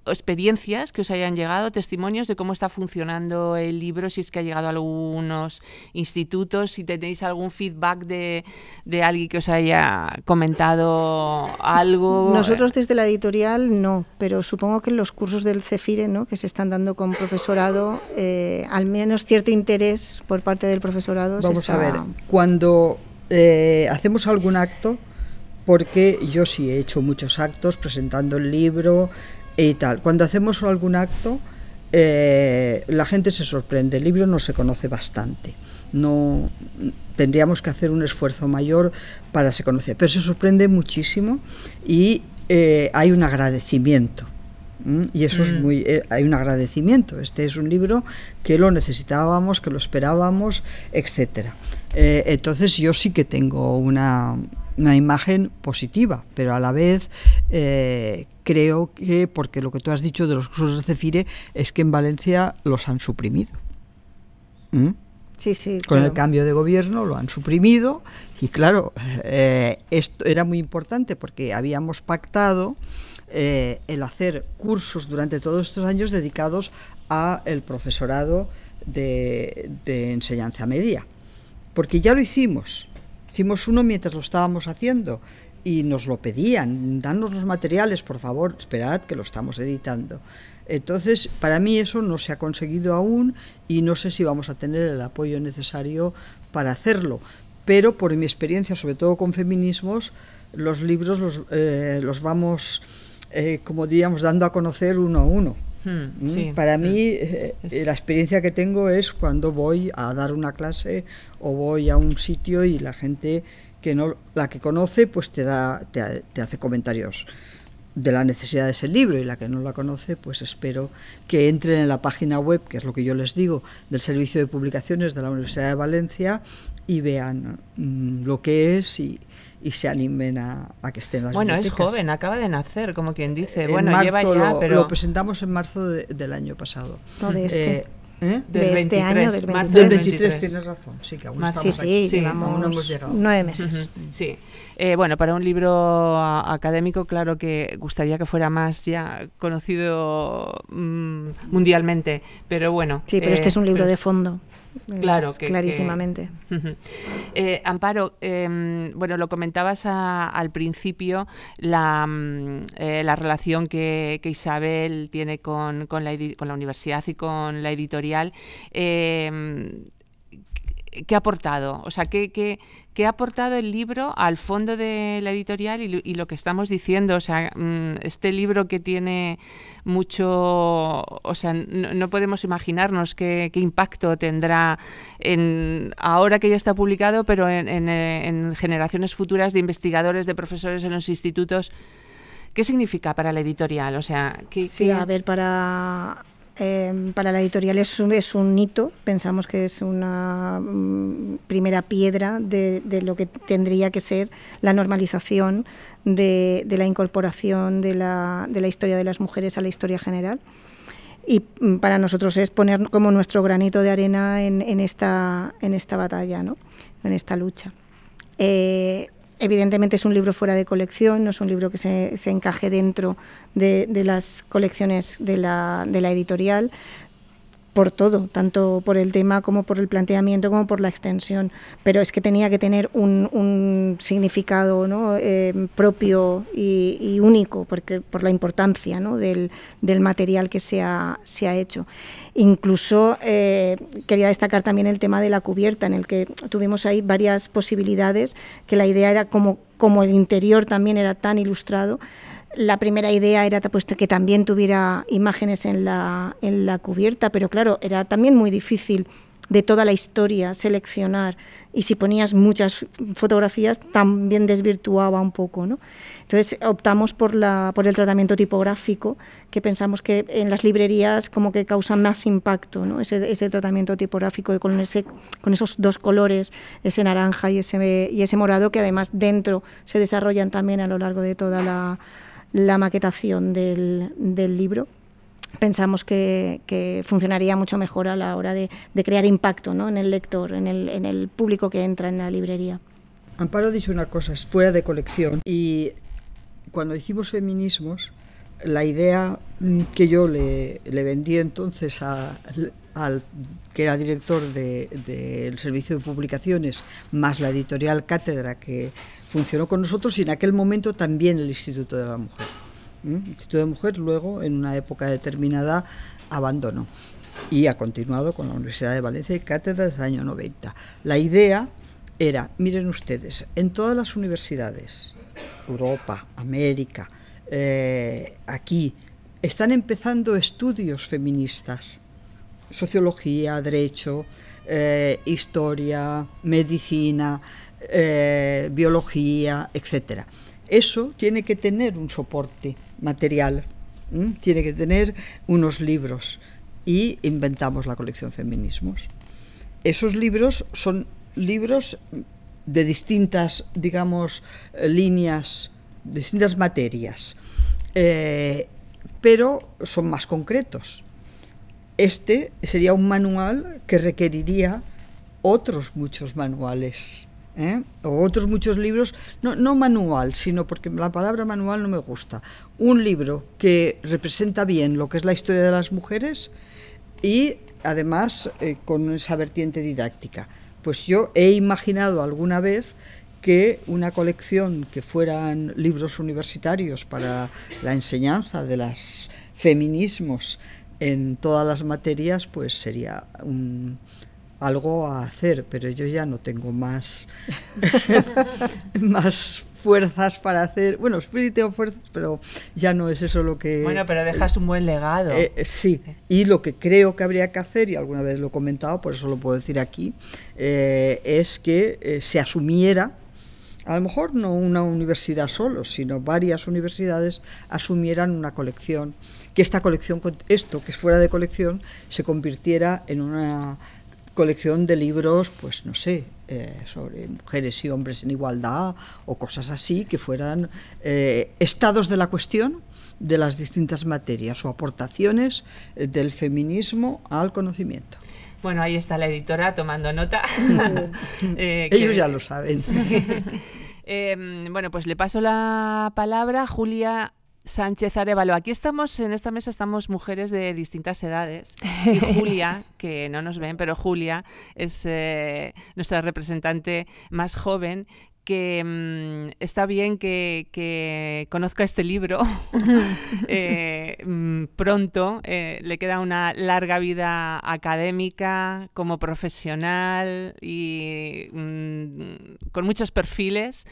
experiencias que os hayan llegado, testimonios de cómo está funcionando el libro, si es que ha llegado a algunos institutos, si tenéis algún feedback de, de alguien que os haya comentado algo. Nosotros desde la editorial no, pero supongo que en los cursos del CEFIRE, ¿no? que se están dando con profesorado, eh, al menos cierto interés por parte del profesorado. Vamos a ver, cuando eh, hacemos algún acto, porque yo sí he hecho muchos actos presentando el libro, y tal. Cuando hacemos algún acto, eh, la gente se sorprende. El libro no se conoce bastante. No tendríamos que hacer un esfuerzo mayor para se conocer, pero se sorprende muchísimo y eh, hay un agradecimiento. Y eso es mm. muy. Eh, hay un agradecimiento. Este es un libro que lo necesitábamos, que lo esperábamos, etcétera. entonces yo sí que tengo una, una imagen positiva, pero a la vez eh, creo que, porque lo que tú has dicho de los cursos de Cefire, es que en Valencia los han suprimido. ¿Mm? Sí, sí, Con el cambio de gobierno lo han suprimido y claro, eh, esto era muy importante porque habíamos pactado eh, el hacer cursos durante todos estos años dedicados a el profesorado de, de enseñanza media, porque ya lo hicimos Hicimos uno mientras lo estábamos haciendo y nos lo pedían, danos los materiales, por favor, esperad que lo estamos editando. Entonces, para mí eso no se ha conseguido aún y no sé si vamos a tener el apoyo necesario para hacerlo. Pero por mi experiencia, sobre todo con feminismos, los libros los, eh, los vamos, eh, como diríamos, dando a conocer uno a uno. Hmm, ¿Mm? Para mí, eh, la experiencia que tengo es cuando voy a dar una clase o voy a un sitio y la gente que no la que conoce pues te da te, hace comentarios de la necesidad de ese libro y la que no la conoce, pues espero que entren en la página web, que es lo que yo les digo, del Servicio de Publicaciones de la Universidad de Valencia y vean mm, lo que es y, se animen a, que estén las Bueno, es joven, acaba de nacer, como quien dice. bueno, lleva ya, pero... Lo presentamos en marzo del año pasado. No, de este. Eh, ¿Eh? de este año, del 23. Del 23, tienes razón, sí, que aún sí, sí, sí, aún no hemos llegado. nueve meses. Sí, eh, bueno, para un libro académico, claro que gustaría que fuera más ya conocido mm, mundialmente, pero bueno. Sí, pero este es un libro de fondo. Claro, que, clarísimamente. Eh, Amparo, em, bueno, lo comentabas al principio, la, mm, eh, la relación que, Isabel tiene con, con, la, con, la, universidad y con la editorial. ¿Qué ha aportado? O sea, ¿qué, qué, qué ha aportado el libro al fondo de la editorial y, lo que estamos diciendo? O sea, mm, este libro que tiene mucho, o sea, no, podemos imaginarnos qué, impacto tendrá en, ahora que ya está publicado, pero en, en generaciones futuras de investigadores, de profesores en los institutos. ¿Qué significa para la editorial? O sea, ¿qué, sí, a ver, para Em, para la editorial es un, hito, pensamos que es una mm, primera piedra de, lo que tendría que ser la normalización de, la incorporación de la, historia de las mujeres a la historia general. Y mm, para nosotros es poner como nuestro granito de arena en, esta, en esta batalla, ¿no? en esta lucha. Eh, Evidentemente es un libro fuera de colección, no es un libro que se, encaje dentro de, las colecciones de la, editorial, por todo, tanto por el tema como por el planteamiento como por la extensión, pero es que tenía que tener un, significado ¿no? Eh, propio y, único porque, por la importancia del, material que se ha, se ha hecho. Incluso eh, quería destacar también el tema de la cubierta, en el que tuvimos ahí varias posibilidades, que la idea era como, como el interior también era tan ilustrado, la primera idea era pues, que también tuviera imágenes en la, en la cubierta, pero claro, era también muy difícil de toda la historia seleccionar y si ponías muchas fotografías también desvirtuaba un poco, ¿no? Entonces optamos por, la, por el tratamiento tipográfico, que pensamos que en las librerías como que causa más impacto, ¿no? ese, ese tratamiento tipográfico con, ese, con esos dos colores, ese naranja y ese, y ese morado, que además dentro se desarrollan también a lo largo de toda la la maquetación del, del libro pensamos que, que, funcionaría mucho mejor a la hora de, de crear impacto ¿no? en el lector, en el, en el, público que entra en la librería. Amparo dicho una cosa, es fuera de colección. Y cuando hicimos feminismos, la idea que yo le, le vendí entonces a, al que era director del de, Servicio de Publicaciones, más la editorial Cátedra, que funcionó con nosotros y en aquel momento también el Instituto de la Mujer. El Instituto de la Mujer luego, en una época determinada, abandonó y ha continuado con la Universidad de Valencia y cátedra desde el año 90. La idea era, miren ustedes, en todas las universidades, Europa, América, eh, aquí, están empezando estudios feministas, sociología, derecho, eh, historia, medicina, eh, biología, etcétera. Eso tiene que tener un soporte material, tiene que tener unos libros y inventamos la colección Feminismos. Esos libros son libros de distintas, digamos, líneas, distintas materias, eh, pero son más concretos. Este sería un manual que requeriría otros muchos manuales ¿eh? o otros muchos libros, no, no manual, sino porque la palabra manual no me gusta, un libro que representa bien lo que es la historia de las mujeres y además eh, con esa vertiente didáctica. Pues yo he imaginado alguna vez que una colección que fueran libros universitarios para la enseñanza de los feminismos en todas las materias, pues sería un, algo a hacer, pero yo ya no tengo más, (laughs) más fuerzas para hacer. Bueno, sí tengo fuerzas, pero ya no es eso lo que. Bueno, pero dejas un buen legado. Eh, eh, sí, y lo que creo que habría que hacer, y alguna vez lo he comentado, por eso lo puedo decir aquí, eh, es que se asumiera a lo mejor no una universidad solo, sino varias universidades asumieran una colección, que esta colección, esto que es fuera de colección, se convirtiera en una colección de libros, pues no sé, eh, sobre mujeres y hombres en igualdad o cosas así, que fueran eh, estados de la cuestión de las distintas materias o aportaciones eh, del feminismo al conocimiento. Bueno, ahí está la editora tomando nota. (laughs) (laughs) Ellos ya lo saben. (laughs) Em, bueno, pues le paso la palabra a Julia Sánchez Arevalo. Aquí estamos, en esta mesa estamos mujeres de distintas edades. (laughs) Y Julia, que no nos ven, pero Julia es eh, nuestra representante más joven que mm, está bien que, conozca este libro (laughs) eh, mm, pronto. Eh, le queda una larga vida académica, como profesional y mm, con muchos perfiles,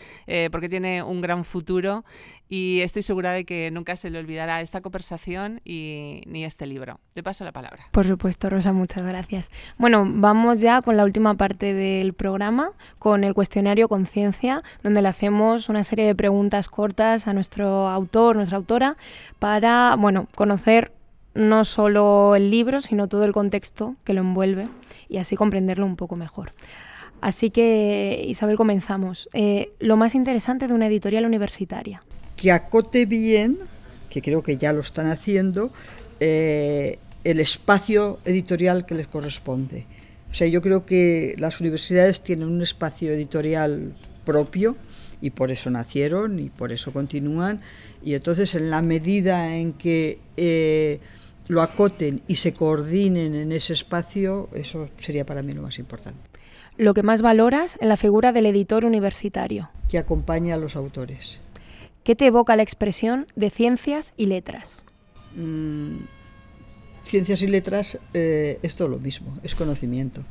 porque tiene un gran futuro y estoy segura de que nunca se le olvidará esta conversación y ni este libro. Te paso la palabra. Por supuesto, Rosa, muchas gracias. Bueno, vamos ya con la última parte del programa, con el cuestionario Conciencia, donde le hacemos una serie de preguntas cortas a nuestro autor, nuestra autora, para, bueno, conocer no solo el libro, sino todo el contexto que lo envuelve y así comprenderlo un poco mejor. Así que, Isabel, comenzamos. Eh, lo más interesante de una editorial universitaria que acote bien, que creo que ya lo están haciendo, eh, el espacio editorial que les corresponde. O sea, yo creo que las universidades tienen un espacio editorial propio y por eso nacieron y por eso continúan. Y entonces, en la medida en que eh, lo acoten y se coordinen en ese espacio, eso sería para mí lo más importante. Lo que más valoras en la figura del editor universitario. Que acompaña a los autores. ¿Qué te evoca la expresión de ciencias y letras? Mm, ciencias y letras eh, es todo lo mismo, es conocimiento.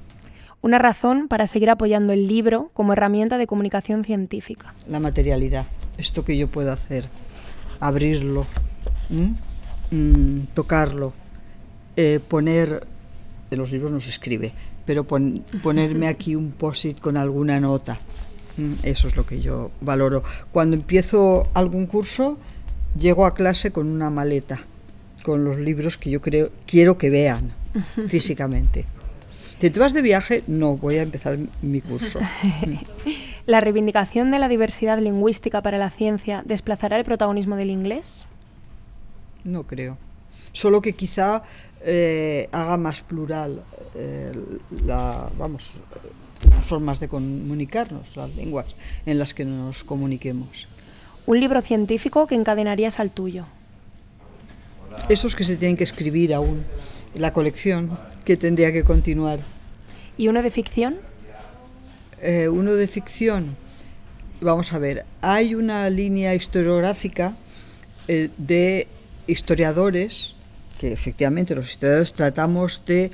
Una razón para seguir apoyando el libro como herramienta de comunicación científica. La materialidad, esto que yo puedo hacer, abrirlo, mm, tocarlo, eh, poner, en los libros no se escribe, pero ponerme aquí un posit con alguna nota, eso es lo que yo valoro. Cuando empiezo algún curso, llego a clase con una maleta, con los libros que yo creo, quiero que vean (laughs) físicamente. Si te vas de viaje, no, voy a empezar mi curso. (laughs) ¿La reivindicación de la diversidad lingüística para la ciencia desplazará el protagonismo del inglés? No creo. Solo que quizá eh, haga más plural eh, la, vamos, las formas de comunicarnos, las lenguas en las que nos comuniquemos. Un libro científico que encadenarías al tuyo. Esos que se tienen que escribir aún, la colección que tendría que continuar. ¿Y uno de ficción? Eh, uno de ficción, vamos a ver, hay una línea historiográfica eh, de historiadores, que efectivamente los historiadores tratamos de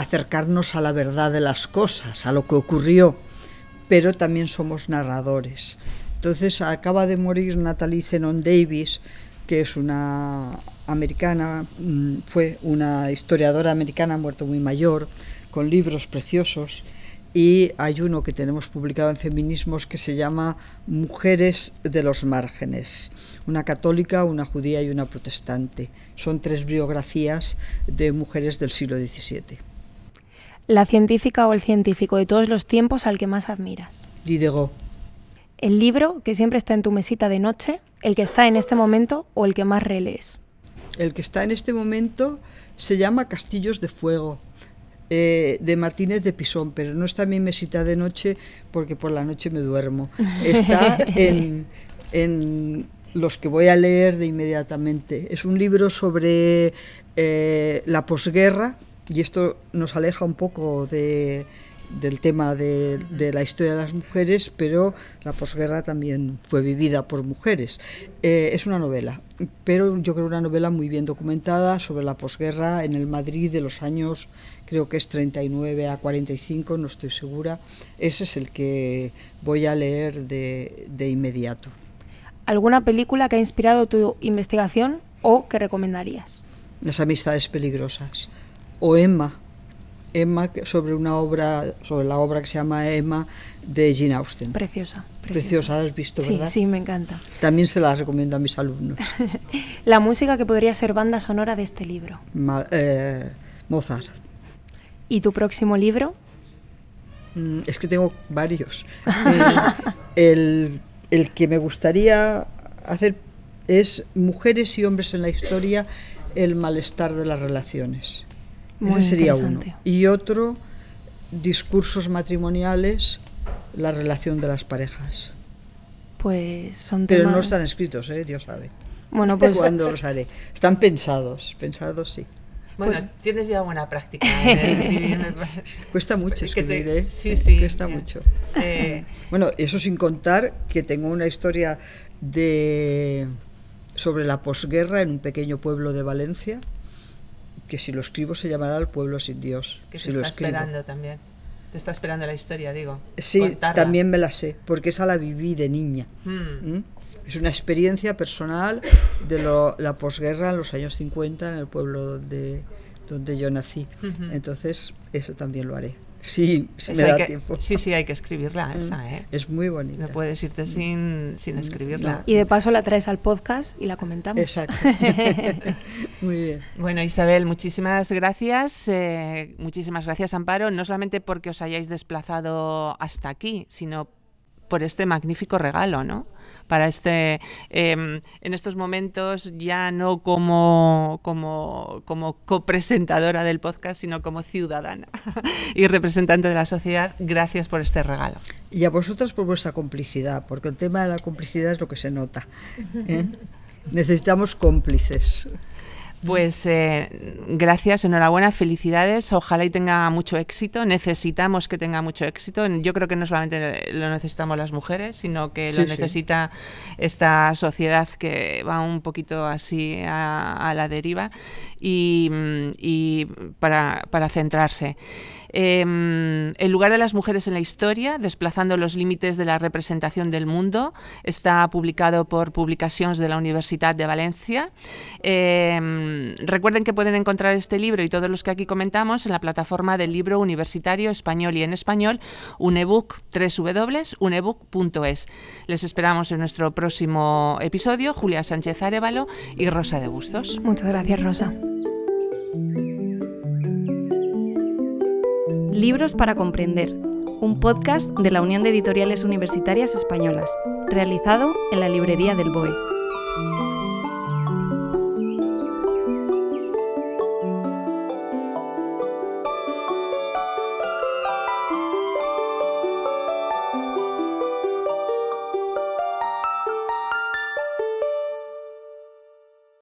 acercarnos a la verdad de las cosas, a lo que ocurrió, pero también somos narradores. Entonces acaba de morir Natalie Zenon Davis, que es una americana, mm, fue una historiadora americana, muerto muy mayor, con libros preciosos, y hay uno que tenemos publicado en Feminismos que se llama Mujeres de los Márgenes, una católica, una judía y una protestante. Son tres biografías de mujeres del siglo XVII la científica o el científico de todos los tiempos al que más admiras. Diderot. El libro que siempre está en tu mesita de noche, el que está en este momento o el que más relees. El que está en este momento se llama Castillos de Fuego, eh, de Martínez de Pisón, pero no está en mi mesita de noche porque por la noche me duermo. Está (laughs) en, en los que voy a leer de inmediatamente. Es un libro sobre eh, la posguerra, y esto nos aleja un poco de, del tema de, la historia de las mujeres, pero la posguerra también fue vivida por mujeres. Eh, es una novela, pero yo creo una novela muy bien documentada sobre la posguerra en el Madrid de los años, creo que es 39 a 45, no estoy segura. Ese es el que voy a leer de, de inmediato. ¿Alguna película que ha inspirado tu investigación o que recomendarías? Las amistades peligrosas o Emma, Emma sobre una obra, sobre la obra que se llama Emma de Jane Austen. Preciosa. Preciosa, la has visto, sí, ¿verdad? Sí, me encanta. También se la recomiendo a mis alumnos. (laughs) la música que podría ser banda sonora de este libro. eh, Mozart. ¿Y tu próximo libro? Mm, es que tengo varios. (laughs) el, el que me gustaría hacer es Mujeres y hombres en la historia, el malestar de las relaciones. Muy Ese sería uno. Y otro, discursos matrimoniales, la relación de las parejas. Pues son Pero temas... no están escritos, ¿eh? Dios sabe. Bueno, (laughs) pues... ¿Cuándo los haré? Están pensados, pensados sí. Bueno, pues... tienes ya buena práctica (laughs) de (laughs) escribir. Cuesta mucho escribir, te... ¿eh? Sí, sí. Cuesta eh, mucho. Eh... Bueno, eso sin contar que tengo una historia de sobre la posguerra en un pequeño pueblo de Valencia, que si lo escribo se llamará El pueblo sin Dios. Que si lo está esperando también. Te está esperando la historia, digo. Sí, Contarla. también me la sé, porque esa la viví de niña. Mm. ¿Mm? Es una experiencia personal de lo, la posguerra en los años 50 en el pueblo de, donde yo nací. Uh -huh. Entonces, eso también lo haré. Sí, si me hay da que, tiempo. Sí, sí, hay que escribirla esa, ¿eh? Es muy bonita. No puedes irte sin, sin escribirla. No. Y de paso la traes al podcast y la comentamos. Exacto. (laughs) muy bien. Bueno, Isabel, muchísimas gracias. Eh, muchísimas gracias, Amparo, no solamente porque os hayáis desplazado hasta aquí, sino por este magnífico regalo, ¿no? Para este, eh, en estos momentos ya no como, como, como copresentadora del podcast, sino como ciudadana (laughs) y representante de la sociedad, gracias por este regalo. Y a vosotras por vuestra complicidad, porque el tema de la complicidad es lo que se nota. ¿eh? (laughs) Necesitamos cómplices. Pues eh, gracias, enhorabuena, felicidades, ojalá y tenga mucho éxito, necesitamos que tenga mucho éxito, yo creo que no solamente lo necesitamos las mujeres, sino que lo sí. necesita esta sociedad que va un poquito así a, a la deriva y, mm, y para, para centrarse. Eh, el lugar de las mujeres en la historia, desplazando los límites de la representación del mundo, está publicado por Publicacions de la Universitat de Valencia. Eh, recuerden que pueden encontrar este libro y todos los que aquí comentamos en la plataforma del libro universitario español y en español, unebook, www.unebook.es. Les esperamos en nuestro próximo episodio, Julia Sánchez Arevalo y Rosa de Bustos. Muchas gracias, Rosa. Libros para comprender, un podcast de la Unión de Editoriales Universitarias Españolas, realizado en la librería del BOE.